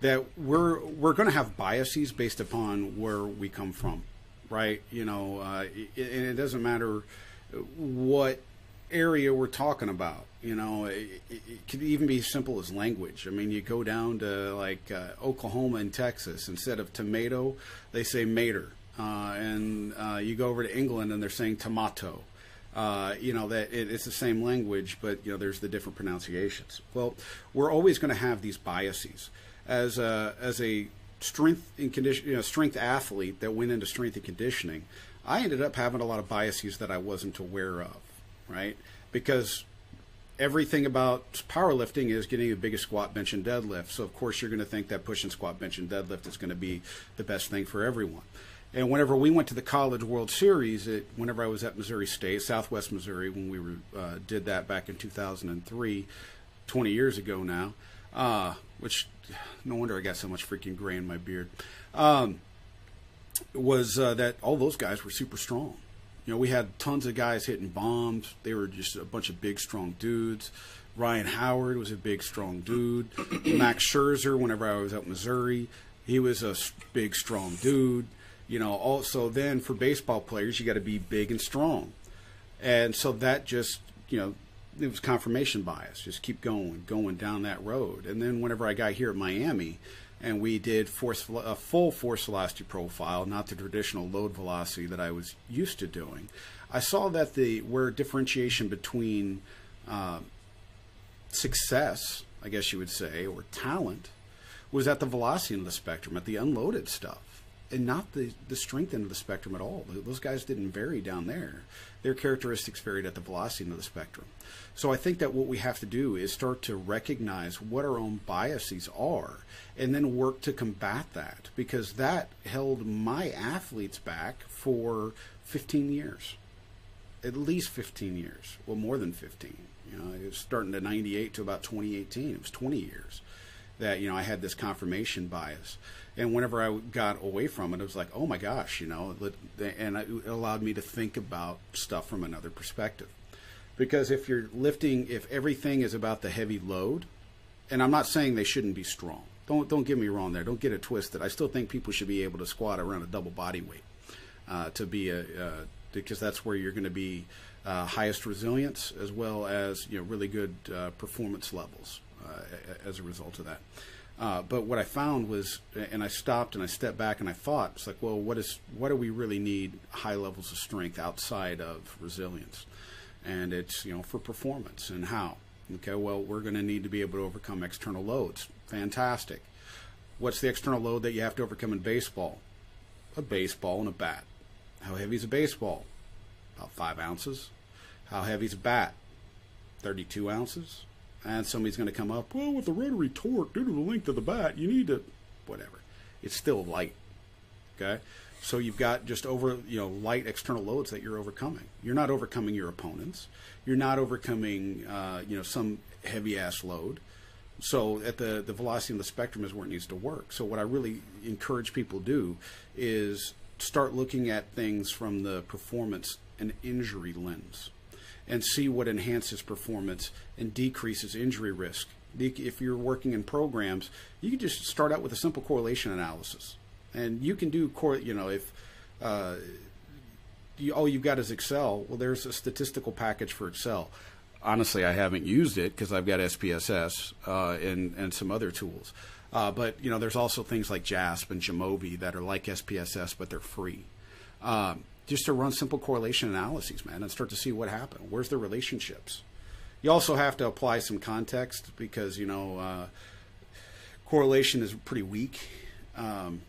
That we're we're going to have biases based upon where we come from, right? You know, uh, it, and it doesn't matter what area we're talking about. You know, it, it could even be as simple as language. I mean, you go down to like uh, Oklahoma and Texas, instead of tomato, they say mater. Uh, and uh, you go over to England and they're saying tomato. Uh, you know that it, it's the same language, but you know there's the different pronunciations. Well, we're always going to have these biases. As a as a strength and condition, you know, strength athlete that went into strength and conditioning, I ended up having a lot of biases that I wasn't aware of, right? Because everything about powerlifting is getting the biggest squat, bench, and deadlift. So of course you're going to think that push and squat, bench, and deadlift is going to be the best thing for everyone. And whenever we went to the College World Series, it, whenever I was at Missouri State, Southwest Missouri, when we were, uh, did that back in 2003, 20 years ago now, uh, which no wonder I got so much freaking gray in my beard. Um, was uh, that all those guys were super strong. You know, we had tons of guys hitting bombs. They were just a bunch of big, strong dudes. Ryan Howard was a big, strong dude. Max Scherzer, whenever I was out in Missouri, he was a big, strong dude. You know, also then for baseball players, you got to be big and strong. And so that just, you know, it was confirmation bias. Just keep going, going down that road. And then whenever I got here at Miami, and we did force a full force velocity profile, not the traditional load velocity that I was used to doing, I saw that the where differentiation between uh, success, I guess you would say, or talent, was at the velocity end of the spectrum, at the unloaded stuff, and not the, the strength end of the spectrum at all. Those guys didn't vary down there. Their characteristics varied at the velocity end of the spectrum. So I think that what we have to do is start to recognize what our own biases are and then work to combat that because that held my athletes back for 15 years at least 15 years. Well, more than 15. You know, it was starting to 98 to about 2018. It was 20 years that, you know, I had this confirmation bias. And whenever I got away from it, it was like, oh my gosh, you know, and it allowed me to think about stuff from another perspective. Because if you're lifting, if everything is about the heavy load, and I'm not saying they shouldn't be strong. Don't don't get me wrong there. Don't get it twisted. I still think people should be able to squat around a double body weight uh, to be a uh, because that's where you're going to be uh, highest resilience as well as you know really good uh, performance levels uh, as a result of that. Uh, but what I found was, and I stopped and I stepped back and I thought, it's like, well, what is what do we really need high levels of strength outside of resilience? And it's you know for performance and how. Okay, well, we're going to need to be able to overcome external loads. Fantastic. What's the external load that you have to overcome in baseball? A baseball and a bat. How heavy is a baseball? About five ounces. How heavy is a bat? 32 ounces. And somebody's going to come up, well, with the rotary torque, due to the length of the bat, you need to, whatever. It's still light. Okay, so you've got just over you know light external loads that you're overcoming. You're not overcoming your opponents. You're not overcoming uh, you know some heavy ass load. So at the the velocity of the spectrum is where it needs to work. So what I really encourage people to do is start looking at things from the performance and injury lens and see what enhances performance and decreases injury risk. If you're working in programs, you can just start out with a simple correlation analysis, and you can do core. You know, if uh, you, all you've got is Excel, well, there's a statistical package for Excel. Honestly, I haven't used it because I've got SPSS uh, and and some other tools. Uh, but you know, there's also things like JASP and Jamovi that are like SPSS, but they're free. Um, just to run simple correlation analyses, man, and start to see what happened. Where's the relationships? You also have to apply some context because you know uh, correlation is pretty weak, um,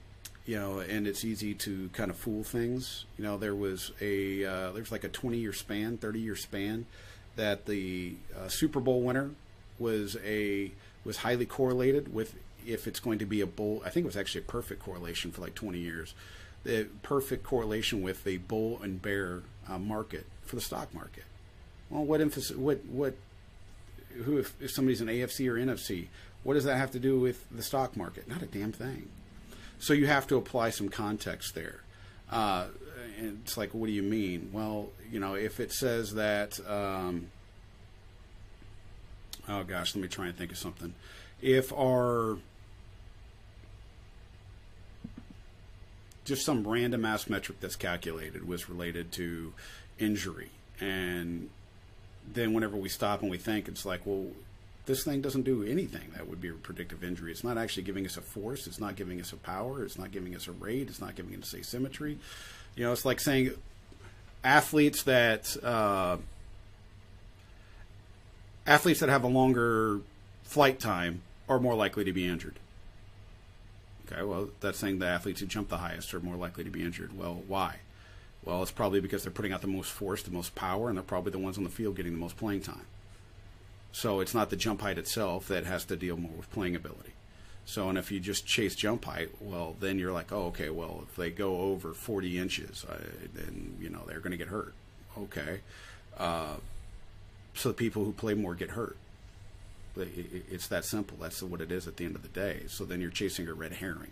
you know, and it's easy to kind of fool things. You know, there was a uh, there's like a 20 year span, 30 year span that the uh, Super Bowl winner was a was highly correlated with if it's going to be a bull. I think it was actually a perfect correlation for like 20 years. The perfect correlation with the bull and bear uh, market for the stock market. Well, what emphasis? What what who if, if somebody's an AFC or NFC, what does that have to do with the stock market? Not a damn thing. So you have to apply some context there. Uh, and it's like, what do you mean? Well, you know, if it says that, um, oh gosh, let me try and think of something. If our just some random ass metric that's calculated was related to injury, and then whenever we stop and we think, it's like, well, this thing doesn't do anything that would be a predictive injury. It's not actually giving us a force. It's not giving us a power. It's not giving us a rate. It's not giving us asymmetry. You know, it's like saying athletes that uh, athletes that have a longer flight time are more likely to be injured. Okay, well, that's saying the athletes who jump the highest are more likely to be injured. Well, why? Well, it's probably because they're putting out the most force, the most power, and they're probably the ones on the field getting the most playing time. So it's not the jump height itself that has to deal more with playing ability. So, and if you just chase jump height, well, then you're like, oh, okay, well, if they go over 40 inches, uh, then, you know, they're going to get hurt. Okay. Uh, so the people who play more get hurt. It's that simple. That's what it is at the end of the day. So then you're chasing a red herring.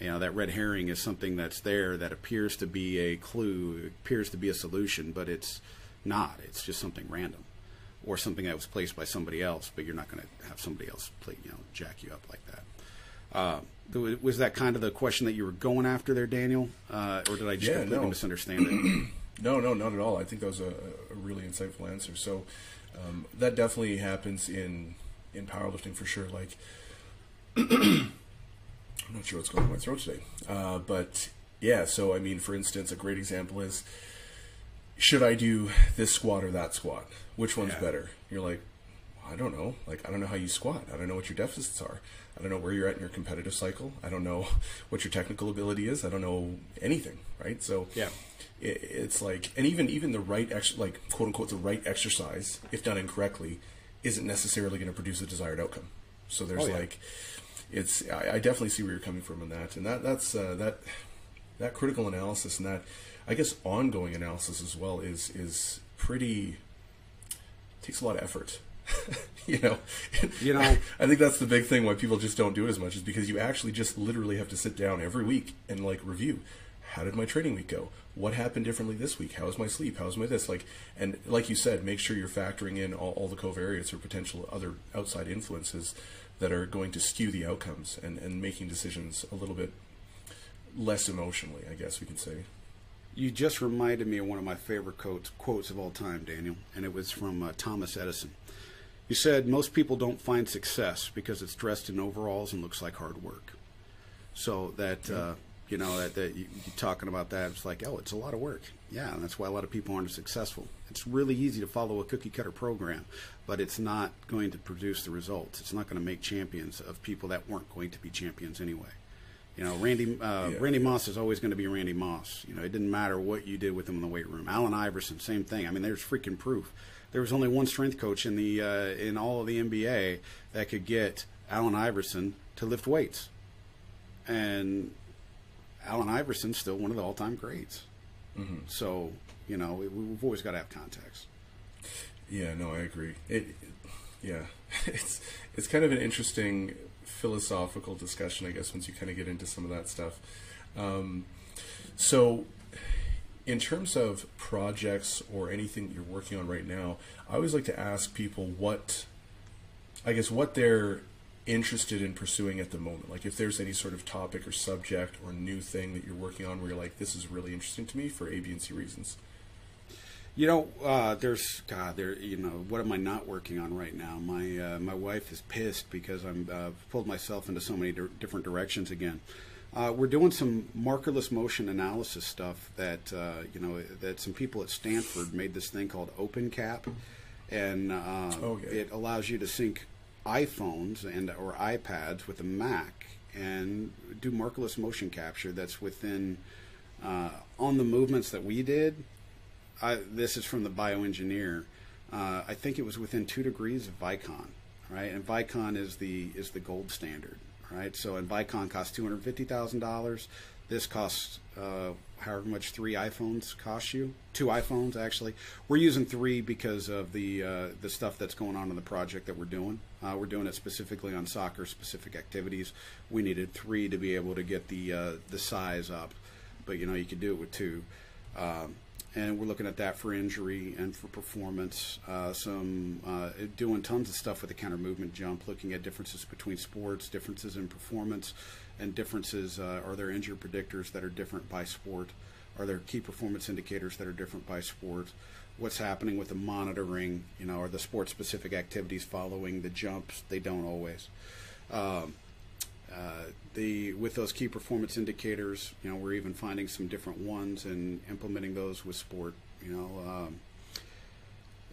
You know, that red herring is something that's there that appears to be a clue, appears to be a solution, but it's not. It's just something random or something that was placed by somebody else, but you're not going to have somebody else play, you know, jack you up like that. Uh, was that kind of the question that you were going after there, Daniel, uh, or did I just yeah, completely no. misunderstand it? no, no, not at all. I think that was a, a really insightful answer. So um, that definitely happens in in powerlifting for sure. Like, I'm not sure what's going on in my throat today, uh, but yeah. So I mean, for instance, a great example is should I do this squat or that squat? Which one's yeah. better? You're like, I don't know. Like, I don't know how you squat. I don't know what your deficits are. I don't know where you're at in your competitive cycle. I don't know what your technical ability is. I don't know anything, right? So, yeah, it, it's like, and even even the right, ex- like quote unquote, the right exercise, if done incorrectly, isn't necessarily going to produce the desired outcome. So there's oh, yeah. like, it's I, I, definitely see where you're coming from in that, and that that's uh, that that critical analysis and that I guess ongoing analysis as well is is pretty takes a lot of effort. you know, you know, I think that's the big thing why people just don't do it as much is because you actually just literally have to sit down every week and like review. How did my training week go? What happened differently this week? How was my sleep? How was my this? Like, and like you said, make sure you're factoring in all, all the covariates or potential other outside influences that are going to skew the outcomes and, and making decisions a little bit less emotionally, I guess we can say. You just reminded me of one of my favorite quotes, quotes of all time, Daniel, and it was from uh, Thomas Edison. You said, Most people don't find success because it's dressed in overalls and looks like hard work. So that, uh, you know, that, that you, are talking about that, it's like, oh, it's a lot of work. Yeah, and that's why a lot of people aren't successful. It's really easy to follow a cookie cutter program, but it's not going to produce the results. It's not going to make champions of people that weren't going to be champions anyway. You know, Randy uh, yeah. Randy Moss is always going to be Randy Moss. You know, it didn't matter what you did with him in the weight room. Allen Iverson, same thing. I mean, there's freaking proof. There was only one strength coach in the uh, in all of the NBA that could get Allen Iverson to lift weights, and Allen Iverson's still one of the all-time greats. Mm-hmm. So you know we, we've always got to have context. Yeah, no, I agree. It, yeah, it's it's kind of an interesting philosophical discussion, I guess, once you kind of get into some of that stuff. Um, so, in terms of projects or anything that you're working on right now, I always like to ask people what, I guess, what they're interested in pursuing at the moment. Like, if there's any sort of topic or subject or new thing that you're working on where you're like, this is really interesting to me for A, B, and C reasons. You know, uh, there's God. There, you know, what am I not working on right now? My uh, my wife is pissed because I'm uh, pulled myself into so many di- different directions again. Uh, we're doing some markerless motion analysis stuff that uh, you know that some people at Stanford made this thing called OpenCap, and uh, okay. it allows you to sync iPhones and or iPads with a Mac and do markerless motion capture that's within on the movements that we did I, this is from the bioengineer. Uh, I think it was within two degrees of Vicon, right? And Vicon is the is the gold standard, right? So, and Vicon costs two hundred fifty thousand dollars. This costs uh, however much three iPhones cost you. Two iPhones actually. We're using three because of the uh, the stuff that's going on in the project that we're doing. Uh, we're doing it specifically on soccer specific activities. We needed three to be able to get the uh, the size up, but you know you could do it with two. Um, and we're looking at that for injury and for performance. Uh, some uh, doing tons of stuff with the counter movement jump, looking at differences between sports, differences in performance, and differences. Uh, are there injury predictors that are different by sport? Are there key performance indicators that are different by sport? What's happening with the monitoring? You know, are the sport specific activities following the jumps? They don't always. Um, uh, the with those key performance indicators, you know, we're even finding some different ones and implementing those with sport. You know, um,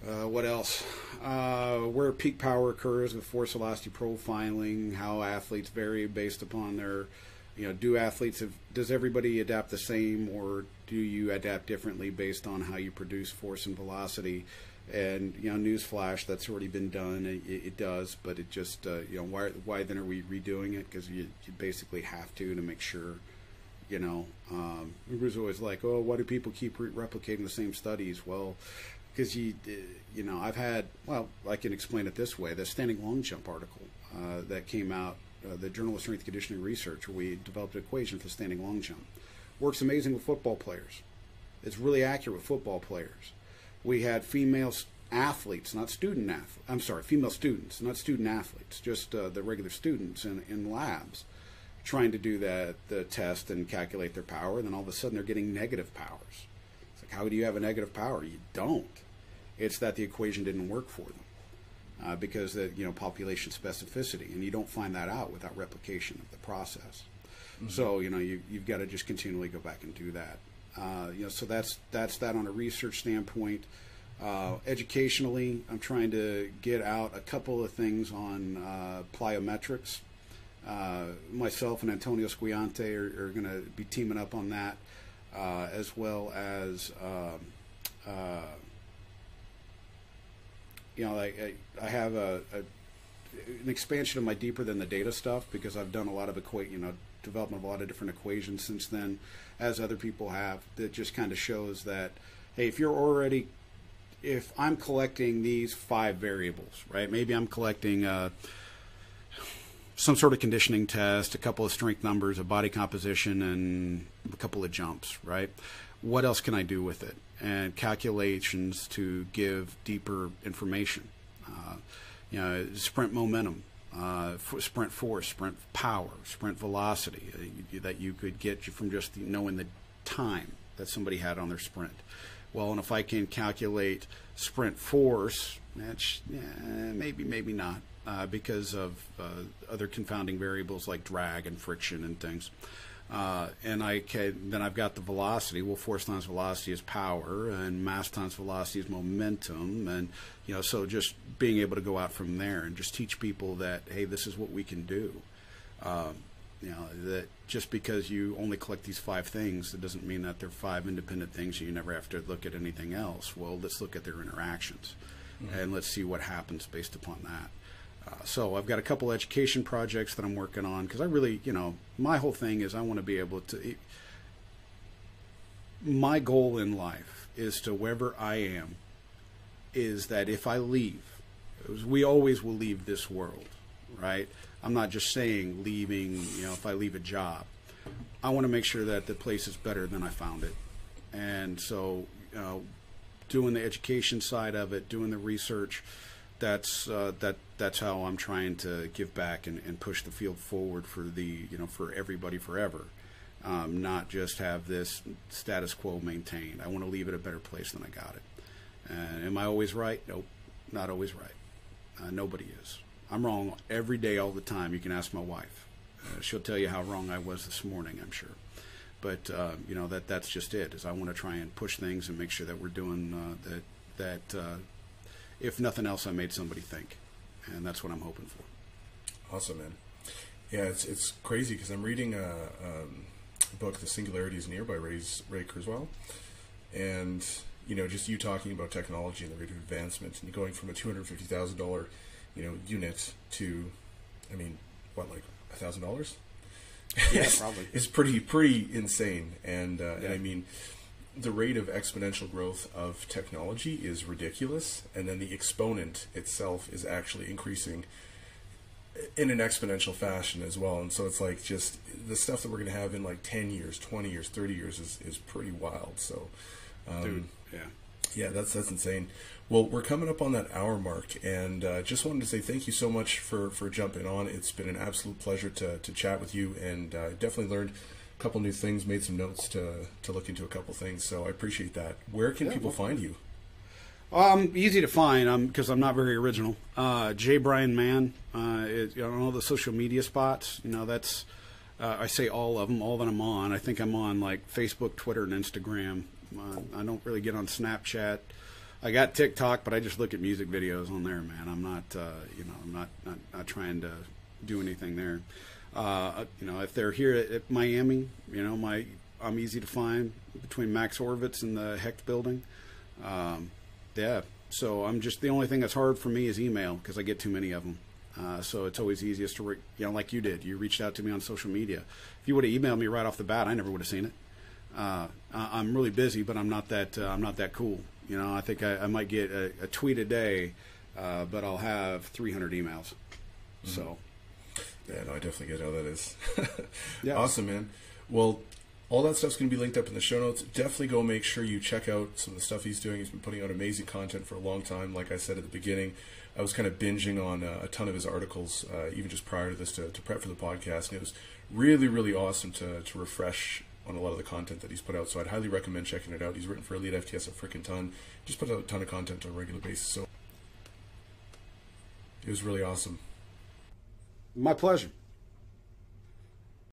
uh, what else? Uh, where peak power occurs with force velocity profiling, how athletes vary based upon their, you know, do athletes have, does everybody adapt the same or do you adapt differently based on how you produce force and velocity? And you know, newsflash, that's already been done. It, it does, but it just uh, you know why why then are we redoing it? Because you, you basically have to to make sure. You know, um, it was always like, oh, why do people keep re- replicating the same studies? Well, because you you know I've had well I can explain it this way: the standing long jump article uh, that came out, uh, the Journal of Strength Conditioning Research, we developed an equation for standing long jump, works amazing with football players. It's really accurate with football players we had female athletes, not student athletes. I'm sorry, female students, not student athletes, just uh, the regular students in, in labs trying to do that the test and calculate their power. And then all of a sudden they're getting negative powers. It's like, how do you have a negative power? You don't. It's that the equation didn't work for them. Uh, because the you know population specificity, and you don't find that out without replication of the process. Mm-hmm. So you know you you've got to just continually go back and do that. Uh, you know, so that's that's that on a research standpoint. Uh, educationally, I'm trying to get out a couple of things on uh, plyometrics. Uh, myself and Antonio Squillante are, are going to be teaming up on that, uh, as well as um, uh, you know, I, I have a, a, an expansion of my deeper than the data stuff because I've done a lot of equate, you know, development of a lot of different equations since then, as other people have. That just kind of shows that, hey, if you're already, if I'm collecting these five variables, right? Maybe I'm collecting uh, some sort of conditioning test, a couple of strength numbers, a body composition, and a couple of jumps, right? What else can I do with it? And calculations to give deeper information. Uh, you know, sprint momentum uh, sprint force, sprint power, sprint velocity uh, that you could get from just knowing the time that somebody had on their sprint. Well, and if I can calculate sprint force, that's yeah, maybe, maybe not, uh, because of uh, other confounding variables like drag and friction and things. Uh, and I can, then I've got the velocity. Well, force times velocity is power, and mass times velocity is momentum, and you know, so just being able to go out from there and just teach people that hey, this is what we can do. Um, you know, that just because you only collect these five things, it doesn't mean that they're five independent things and you never have to look at anything else. Well, let's look at their interactions, mm-hmm. and let's see what happens based upon that. Uh, so I've got a couple education projects that I'm working on because I really, you know, my whole thing is I want to be able to. My goal in life is to wherever I am, is that if I leave, we always will leave this world, right? I'm not just saying leaving, you know, if I leave a job. I want to make sure that the place is better than I found it. And so, you know, doing the education side of it, doing the research, that's uh, that that's how I'm trying to give back and, and push the field forward for the you know for everybody forever. Um, not just have this status quo maintained. I want to leave it a better place than I got it. And am I always right? Nope, not always right. Uh, nobody is. I'm wrong every day, all the time. You can ask my wife. Uh, she'll tell you how wrong I was this morning. I'm sure. But uh, you know that that's just it. Is I want to try and push things and make sure that we're doing uh, that. That uh, if nothing else, I made somebody think, and that's what I'm hoping for. Awesome, man. Yeah, it's it's crazy because I'm reading a, um, book, "The Singularity Is Near" by Ray, Ray Kurzweil, and you know, just you talking about technology and the rate of advancement, and going from a two hundred fifty thousand dollar, you know, unit to, I mean, what like a thousand dollars? Yeah, probably. it's pretty pretty insane, and, uh, yeah. and I mean, the rate of exponential growth of technology is ridiculous, and then the exponent itself is actually increasing in an exponential fashion as well. And so it's like just the stuff that we're going to have in like 10 years, 20 years, 30 years is, is pretty wild. So, um, Dude, yeah. Yeah, that's that's insane. Well, we're coming up on that hour mark, and uh, just wanted to say thank you so much for, for jumping on. It's been an absolute pleasure to, to chat with you, and uh, definitely learned a couple new things, made some notes to, to look into a couple things. So I appreciate that. Where can yeah, people well, find you? Um, easy to find because I'm not very original. Uh, J. Brian Mann. Uh, it, you know, all the social media spots. You know, that's uh, I say all of them, all that I'm on. I think I'm on like Facebook, Twitter, and Instagram. Uh, I don't really get on Snapchat. I got TikTok, but I just look at music videos on there, man. I'm not, uh, you know, I'm not, not, not trying to do anything there. Uh, you know, if they're here at, at, Miami, you know, my I'm easy to find between Max Orovitz and the Hecht building. Um, yeah, so I'm just the only thing that's hard for me is email because I get too many of them. Uh, so it's always easiest to, re- you know, like you did. You reached out to me on social media. If you would have emailed me right off the bat, I never would have seen it. Uh, I'm really busy, but I'm not that uh, I'm not that cool. You know, I think I, I might get a, a, tweet a day, uh, but I'll have 300 emails. Mm-hmm. So, yeah, no, I definitely get how that is. yeah, awesome, man. Well, all that stuff's going to be linked up in the show notes. Definitely go make sure you check out some of the stuff he's doing. He's been putting out amazing content for a long time. Like I said at the beginning, I was kind of binging on uh, a ton of his articles, uh, even just prior to this, to, to prep for the podcast, and it was really, really awesome to to refresh on a lot of the content that he's put out. So I'd highly recommend checking it out. He's written for Elite FTS a freaking ton. Just put out a ton of content on a regular basis. So it was really awesome. My pleasure.